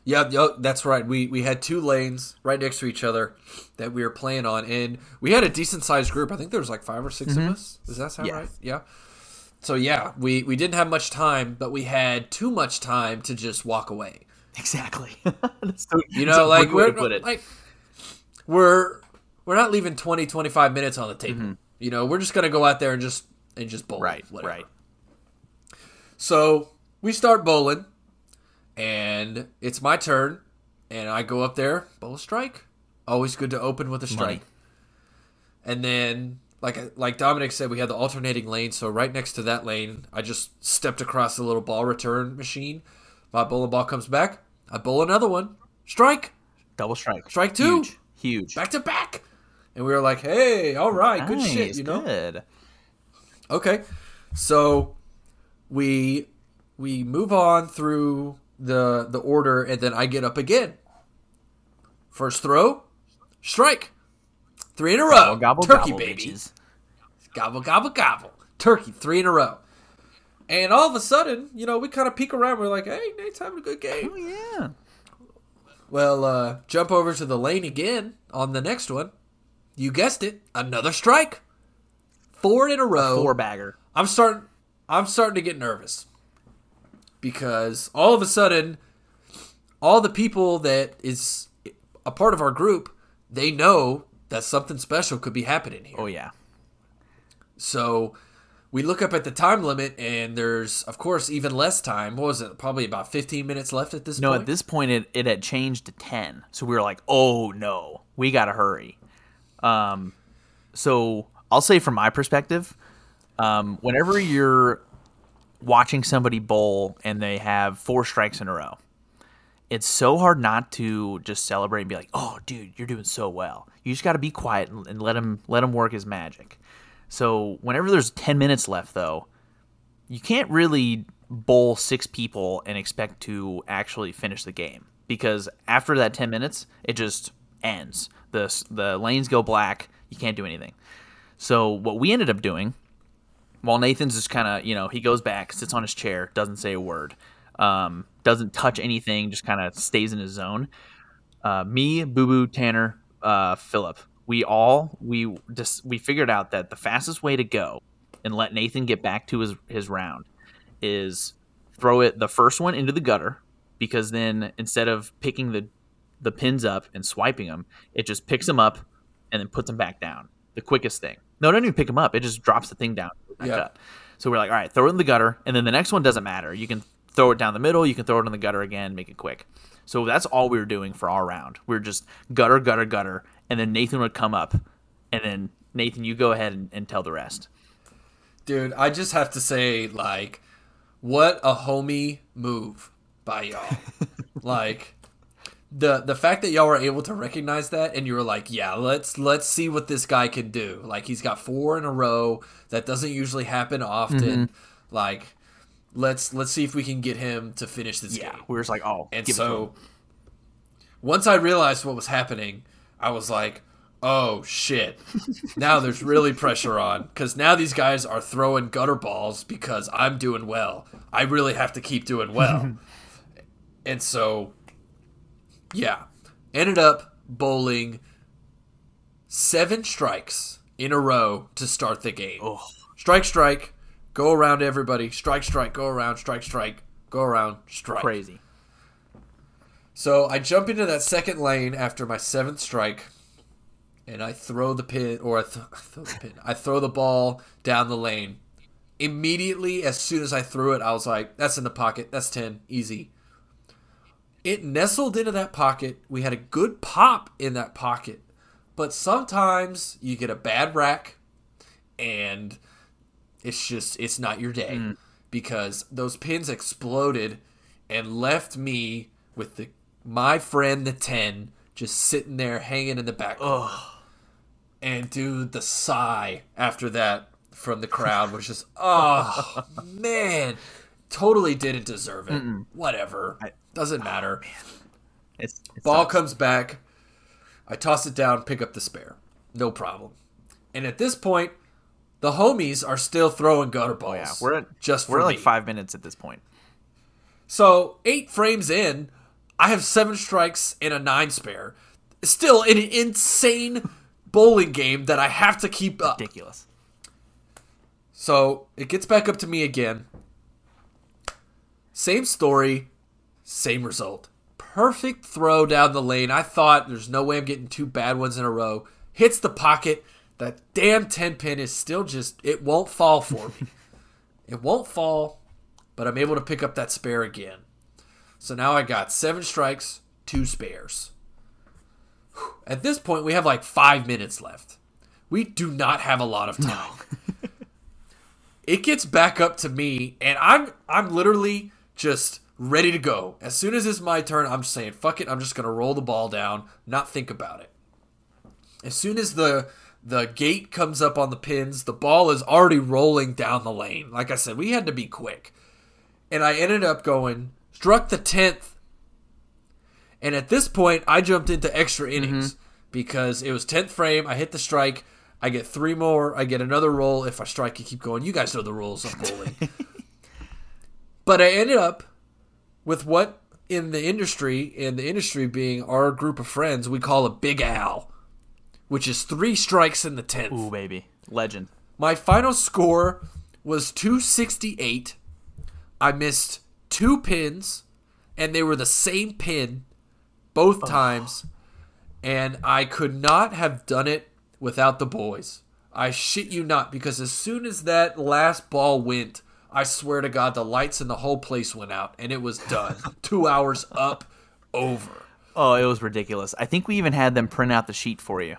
Was. Yeah, that's right. We we had two lanes right next to each other that we were playing on, and we had a decent sized group. I think there was like five or 6 of us. Does that sound Mm-hmm. Yeah. right? Yeah. So yeah, we we didn't have much time, but we had too much time to just walk away. exactly. So- You know, like we're like we're we're not leaving 20, 25 minutes on the table. You know, we're just gonna go out there and just and just bowl. Mm-hmm. right, whatever. right. So we start bowling, and it's my turn, and I go up there, bowl strike. Always good to open with a strike. Money. And then, like like Dominic said, we had the alternating lane. So right next to that lane, I just stepped across the little ball return machine. My bowling ball comes back. I bowl another one. Strike. Double strike. Strike two. Huge. Huge. Back to back. And we were like, hey, all right, good shit, you know? Good. Okay. So we we move on through the the order, and then I get up again. First throw, strike, three in a row, Gobble, turkey gobble, baby, bitches. gobble gobble gobble, turkey, three in a row. And all of a sudden, you know, we kind of peek around. We're like, "Hey, Nate's having a good game." Oh yeah. Well, uh, jump over to the lane again on the next one. You guessed it, another strike. Four in a row. Four bagger. I'm starting I'm starting to get nervous. Because all of a sudden all the people that is a part of our group, they know that something special could be happening here. Oh yeah. So we look up at the time limit and there's of course even less time. What was it? Probably about 15 minutes left at this point? No, at this point it, it had changed to ten. So we were like, oh no, we gotta hurry. Um so I'll say from my perspective, um, whenever you're watching somebody bowl and they have four strikes in a row, it's so hard not to just celebrate and be like, "Oh, dude, you're doing so well." You just got to be quiet and, and let him let him work his magic. So whenever there's ten minutes left, though, you can't really bowl six people and expect to actually finish the game because after that 10 minutes it just ends the the lanes go black you can't do anything so what we ended up doing while nathan's just kind of you know he goes back sits on his chair doesn't say a word um, doesn't touch anything just kind of stays in his zone uh, me boo boo tanner uh, philip we all we just we figured out that the fastest way to go and let nathan get back to his his round is throw it the first one into the gutter because then instead of picking the the pins up and swiping them, it just picks them up and then puts them back down. The quickest thing. No, it doesn't even pick them up. It just drops the thing down. Back Yeah. up. So we're like, all right, throw it in the gutter, and then the next one doesn't matter. You can throw it down the middle. You can throw it in the gutter again, make it quick. So that's all we were doing for our round. We were just gutter, gutter, gutter, and then Nathan would come up, and then Nathan, you go ahead and, and tell the rest. Dude, I just have to say, like, what a homie move by y'all. like the the fact that y'all were able to recognize that and you were like, yeah, let's let's see what this guy can do. Like he's got four in a row. That doesn't usually happen often. Mm-hmm. Like let's let's see if we can get him to finish this Yeah, game. We're just like, oh, And give it to him. so once I realized what was happening, I was like, oh shit. now there's really pressure on because now these guys are throwing gutter balls because I'm doing well. I really have to keep doing well. and so, yeah, ended up bowling seven strikes in a row to start the game. Oh. Strike, strike, go around everybody. Strike, strike, go around. Strike, strike, go around. Strike. crazy. So I jump into that second lane after my seventh strike, and I throw the pin, or I, th- I throw the pin. I throw the ball down the lane. Immediately, as soon as I threw it, I was like, "That's in the pocket. That's ten, easy." It nestled into that pocket. We had a good pop in that pocket, but sometimes you get a bad rack, and it's just it's not your day because those pins exploded and left me with the my friend the 10 just sitting there hanging in the back. And dude the sigh after that from the crowd was just oh man totally didn't deserve it. Whatever doesn't oh, matter It's, it's Ball sucks. comes back. I toss it down, pick up the spare. No problem. And at this point, the homies are still throwing gutter balls. Oh, yeah, we're at just we're like me. five minutes at this point. So eight frames in, I have seven strikes and a nine spare. Still an insane bowling game that I have to keep up. Ridiculous. So it gets back up to me again. Same story, same result. Perfect throw down the lane. I thought there's no way I'm getting two bad ones in a row. Hits the pocket. That damn 10 pin is still just, it won't fall for me. it won't fall, but I'm able to pick up that spare again. So now I got seven strikes, two spares. At this point, we have like five minutes left. We do not have a lot of time it gets back up to me and i'm i'm literally just ready to go as soon as it's my turn i'm saying fuck it i'm just gonna roll the ball down not think about it as soon as the the gate comes up on the pins the ball is already rolling down the lane like i said we had to be quick and I ended up going struck the tenth. And at this point, I jumped into extra innings Mm-hmm. because it was tenth frame. I hit the strike. I get three more. I get another roll. If I strike, I keep going. You guys know the rules of bowling. but I ended up with what in the industry, in the industry being our group of friends, we call a big Al, which is three strikes in the tenth. Ooh, baby, legend. My final score was 268. I missed two pins, and they were the same pin both times. And I could not have done it without the boys. I shit you not, because as soon as that last ball went, I swear to God, the lights in the whole place went out, and it was done. Two hours up, over. Oh, it was ridiculous. I think we even had them print out the sheet for you.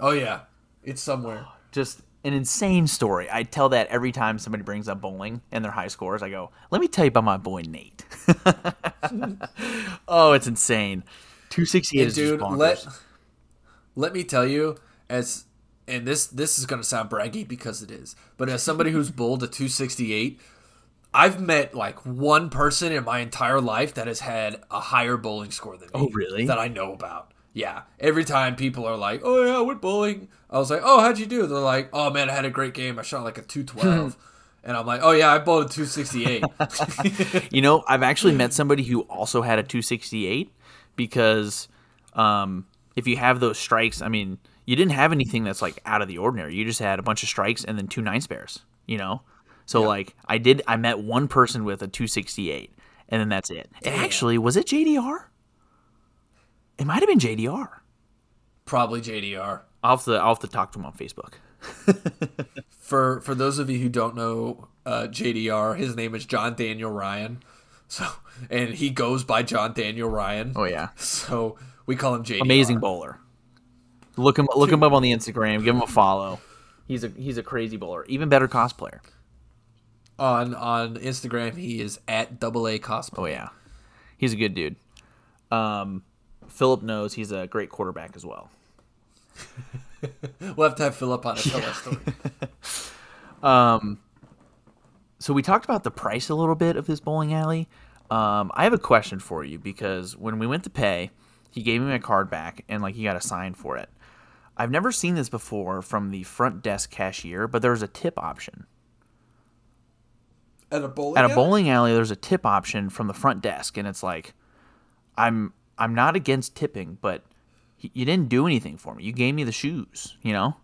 Oh, yeah. It's somewhere. Just an insane story. I tell that every time somebody brings up bowling and their high scores. I go, "Let me tell you about my boy Nate." oh, it's insane. Two sixty eight And is just dude, bonkers. let let me tell you, as and this this is gonna sound braggy because it is, but as somebody who's bowled a 268, I've met like one person in my entire life that has had a higher bowling score than me. Oh, really? That I know about. Yeah. Every time people are like, "Oh yeah, I went bowling," I was like, "Oh, how'd you do?" They're like, "Oh man, I had a great game. I shot like a 212." and I'm like, "Oh yeah, I bowled a 268." You know, I've actually met somebody who also had a 268 because um, if you have those strikes, I mean, you didn't have anything that's like out of the ordinary. You just had a bunch of strikes and then two nine spares, you know? So, like, I did, I met one person with a 268 and then that's it. And actually, was it JDR? It might have been JDR. Probably JDR. I'll have to, I'll have to talk to him on Facebook. for for those of you who don't know uh, JDR, his name is John Daniel Ryan. So and he goes by John Daniel Ryan. Oh, yeah. So we call him JDR. Amazing bowler. Look him, look him up on the Instagram. Give him a follow. He's a he's a crazy bowler. Even better cosplayer. on on Instagram. He is at double A cosplay. Oh yeah, he's a good dude. Um, Philip knows he's a great quarterback as well. We'll have to have Philip on to tell that story. um, So we talked about the price a little bit of this bowling alley. Um, I have a question for you because when we went to pay, he gave me my card back and like he got a sign for it. I've never seen this before from the front desk cashier, but there's a tip option. At a bowling. At a alley? bowling alley, there's a tip option from the front desk, and it's like, I'm I'm not against tipping, but you didn't do anything for me. You gave me the shoes, you know.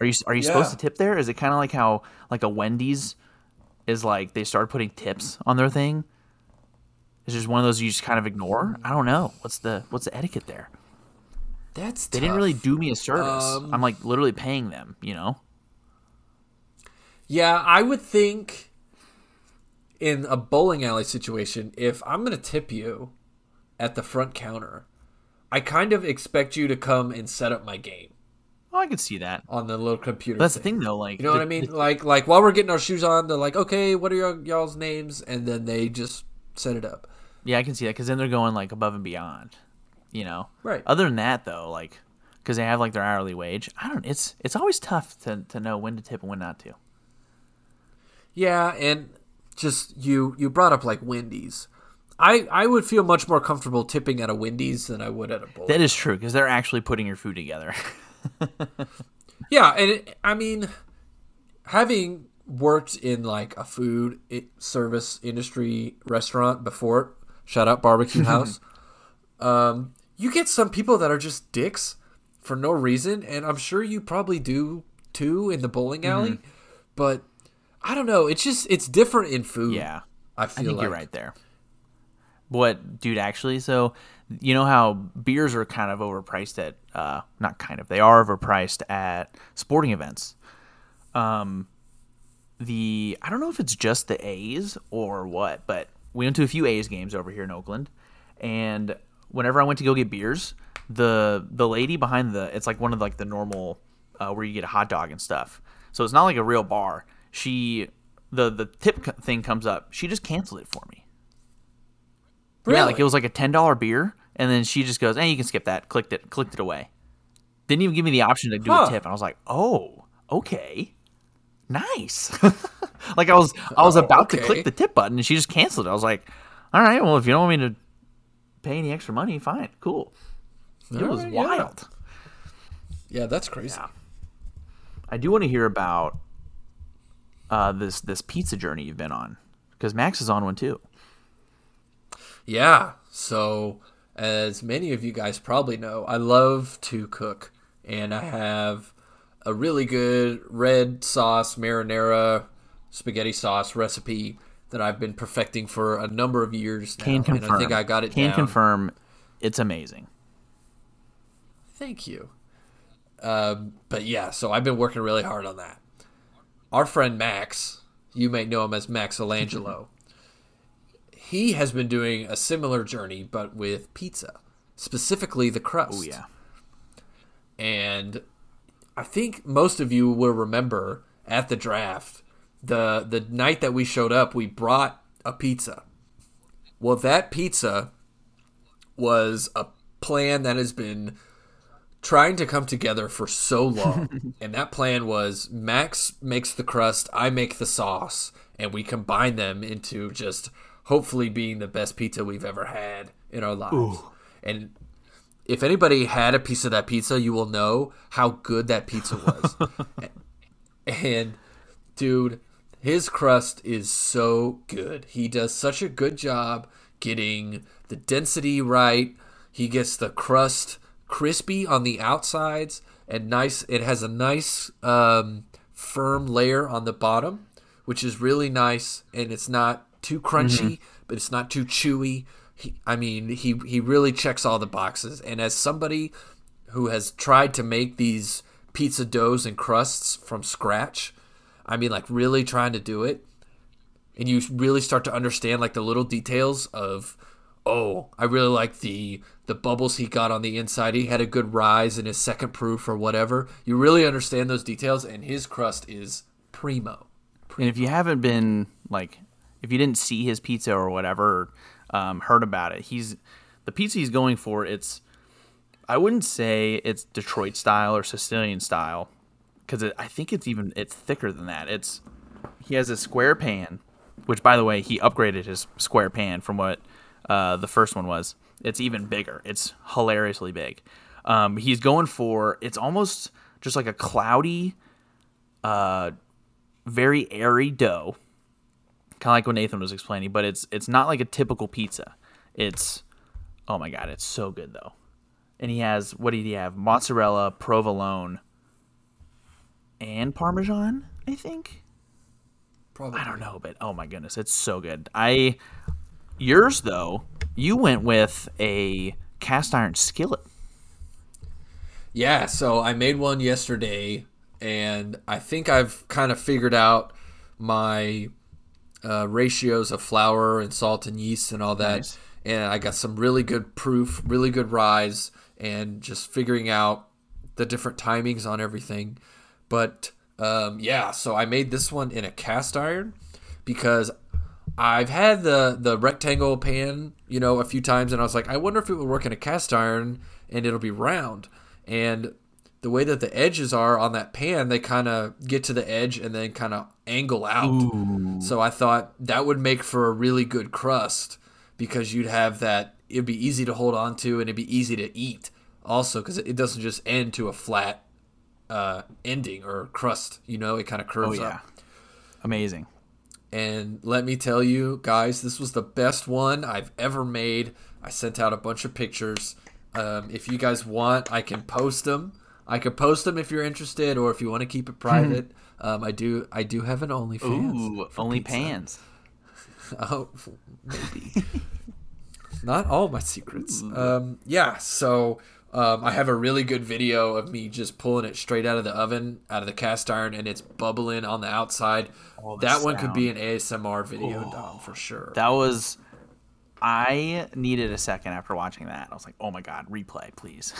Are you are you supposed to tip there? Is it kind of like how like a Wendy's is like they started putting tips on their thing? It's just one of those you just kind of ignore. I don't know what's the what's the etiquette there. That's They didn't really do me a service. Um, I'm like literally paying them, you know. Yeah, I would think in a bowling alley situation, if I'm going to tip you at the front counter, I kind of expect you to come and set up my game Oh, I can see that. on the little computer. But that's the thing though, like You know the- what I mean? Like, like while we're getting our shoes on, they're like, "Okay, what are y'all's names?" And then they just set it up. Yeah, I can see that because then they're going like above and beyond, you know. Right. Other than that, though, like because they have like their hourly wage, I don't. It's it's always tough to to know when to tip and when not to. Yeah, and just you you brought up like Wendy's. I I would feel much more comfortable tipping at a Wendy's than I would at a bowl. That is true because they're actually putting your food together. Yeah, and it, I mean, having worked in like a food service industry restaurant before, shout out barbecue house. um, you get some people that are just dicks for no reason, and I'm sure you probably do too in the bowling alley. But I don't know. It's just it's different in food. yeah, I I feel think like you're right there. What, dude? Actually, so you know how beers are kind of overpriced at uh, not kind of they are overpriced at sporting events. Um, the I don't know if it's just the A's or what, but we went to a few A's games over here in Oakland, and whenever I went to go get beers, the the lady behind the it's like one of like the normal uh, where you get a hot dog and stuff. So it's not like a real bar. She the the tip thing comes up. She just canceled it for me. Really? Yeah, like it was like a ten dollar beer, and then she just goes, "Hey, you can skip that." Clicked it, clicked it away. Didn't even give me the option to do Huh. a tip, and I was like, "Oh, okay." nice. like I was I was Oh, about to click the tip button and she just canceled it. I was like, all right, well if you don't want me to pay any extra money, fine, cool. It was Alright, yeah. wild. Yeah, that's crazy. Yeah. I do want to hear about uh, this this pizza journey you've been on because Max is on one too. Yeah. So, as many of you guys probably know, I love to cook, and I have a really good red sauce marinara spaghetti sauce recipe that I've been perfecting for a number of years now. Can confirm. And I think I got it Can down. confirm. It's amazing. Thank you. Um, but yeah, so I've been working really hard on that. Our friend Max, you may know him as Max Alangelo, he has been doing a similar journey, but with pizza, specifically the crust. Oh yeah. And I think most of you will remember at the draft, the the night that we showed up, we brought a pizza. Well, that pizza was a plan that has been trying to come together for so long. and that plan was Max makes the crust, I make the sauce, and we combine them into just hopefully being the best pizza we've ever had in our lives. And if anybody had a piece of that pizza, you will know how good that pizza was. and dude, his crust is so good. He does such a good job getting the density right. He gets the crust crispy on the outsides and nice. It has a nice um, firm layer on the bottom, which is really nice, and it's not too crunchy, but it's not too chewy. He, I mean, he he really checks all the boxes. And as somebody who has tried to make these pizza doughs and crusts from scratch, I mean, like really trying to do it, and you really start to understand like the little details of, oh, I really like the the bubbles he got on the inside. He had a good rise in his second proof or whatever. You really understand those details, and his crust is primo. And if you haven't been like, if you didn't see his pizza or whatever, um, heard about it, he's the pizza he's going for. It's I wouldn't say it's Detroit style or Sicilian style because I think it's even it's thicker than that. It's he has a square pan, which by the way he upgraded his square pan from what uh, the first one was. It's even bigger. It's hilariously big. Um, he's going for it's almost just like a cloudy, uh, very airy dough, kind of like what Nathan was explaining. But it's it's not like a typical pizza. It's oh my god, it's so good though. And he has what did he have? Mozzarella, provolone, and parmesan. I think. Probably. I don't know, but oh my goodness, it's so good. I yours though, you went with a cast iron skillet. Yeah, so I made one yesterday, and I think I've kind of figured out my uh, ratios of flour and salt and yeast and all that. Nice. And I got some really good proof, really good rise, and just figuring out the different timings on everything. But um, yeah, so I made this one in a cast iron because I've had the the rectangle pan, you know, a few times, and I was like, I wonder if it would work in a cast iron and it'll be round. And the way that the edges are on that pan, they kind of get to the edge and then kind of angle out. So I thought that would make for a really good crust because you'd have that. It'd be easy to hold on to and it'd be easy to eat also because it doesn't just end to a flat uh, ending or crust. You know, it kind of Oh curves yeah, up. amazing. And let me tell you, guys, this was the best one I've ever made. I sent out a bunch of pictures. Um, if you guys want, I can post them. I could post them if you're interested, or if you want to keep it private. um, I do. I do have an OnlyFans. Ooh, for only pans. Oh, maybe. Not all my secrets. Um, yeah, so um, I have a really good video of me just pulling it straight out of the oven, out of the cast iron, and it's bubbling on the outside. Oh, the that one could be an ASMR video, Dom, for sure. That was. I needed a second after watching that. I was like, "Oh my god, replay, please."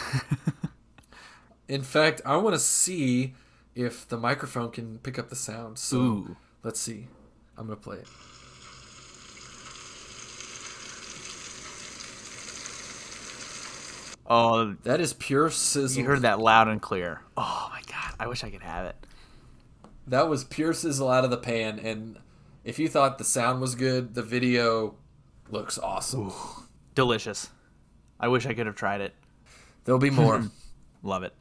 In fact, I want to see if the microphone can pick up the sound. So Ooh. let's see. I'm gonna play it. Oh, That is pure sizzle. you heard that loud and clear. Oh my god, I wish I could have it. that was pure sizzle out of the pan. And if you thought the sound was good, the video looks awesome. Delicious. I wish I could have tried it. There'll be more. Love it.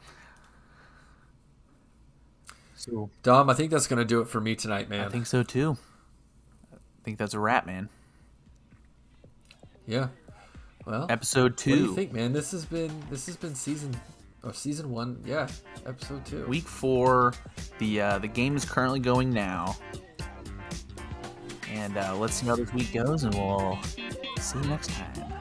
So Dom, I think that's going to do it for me tonight, man. I think so too. I think that's a wrap, man. yeah. Well, Episode two. what do you think, man? This has been this has been season or season one. Yeah, episode two. week four. The uh, the game is currently going now, and uh, let's see how this week goes, and we'll see you next time.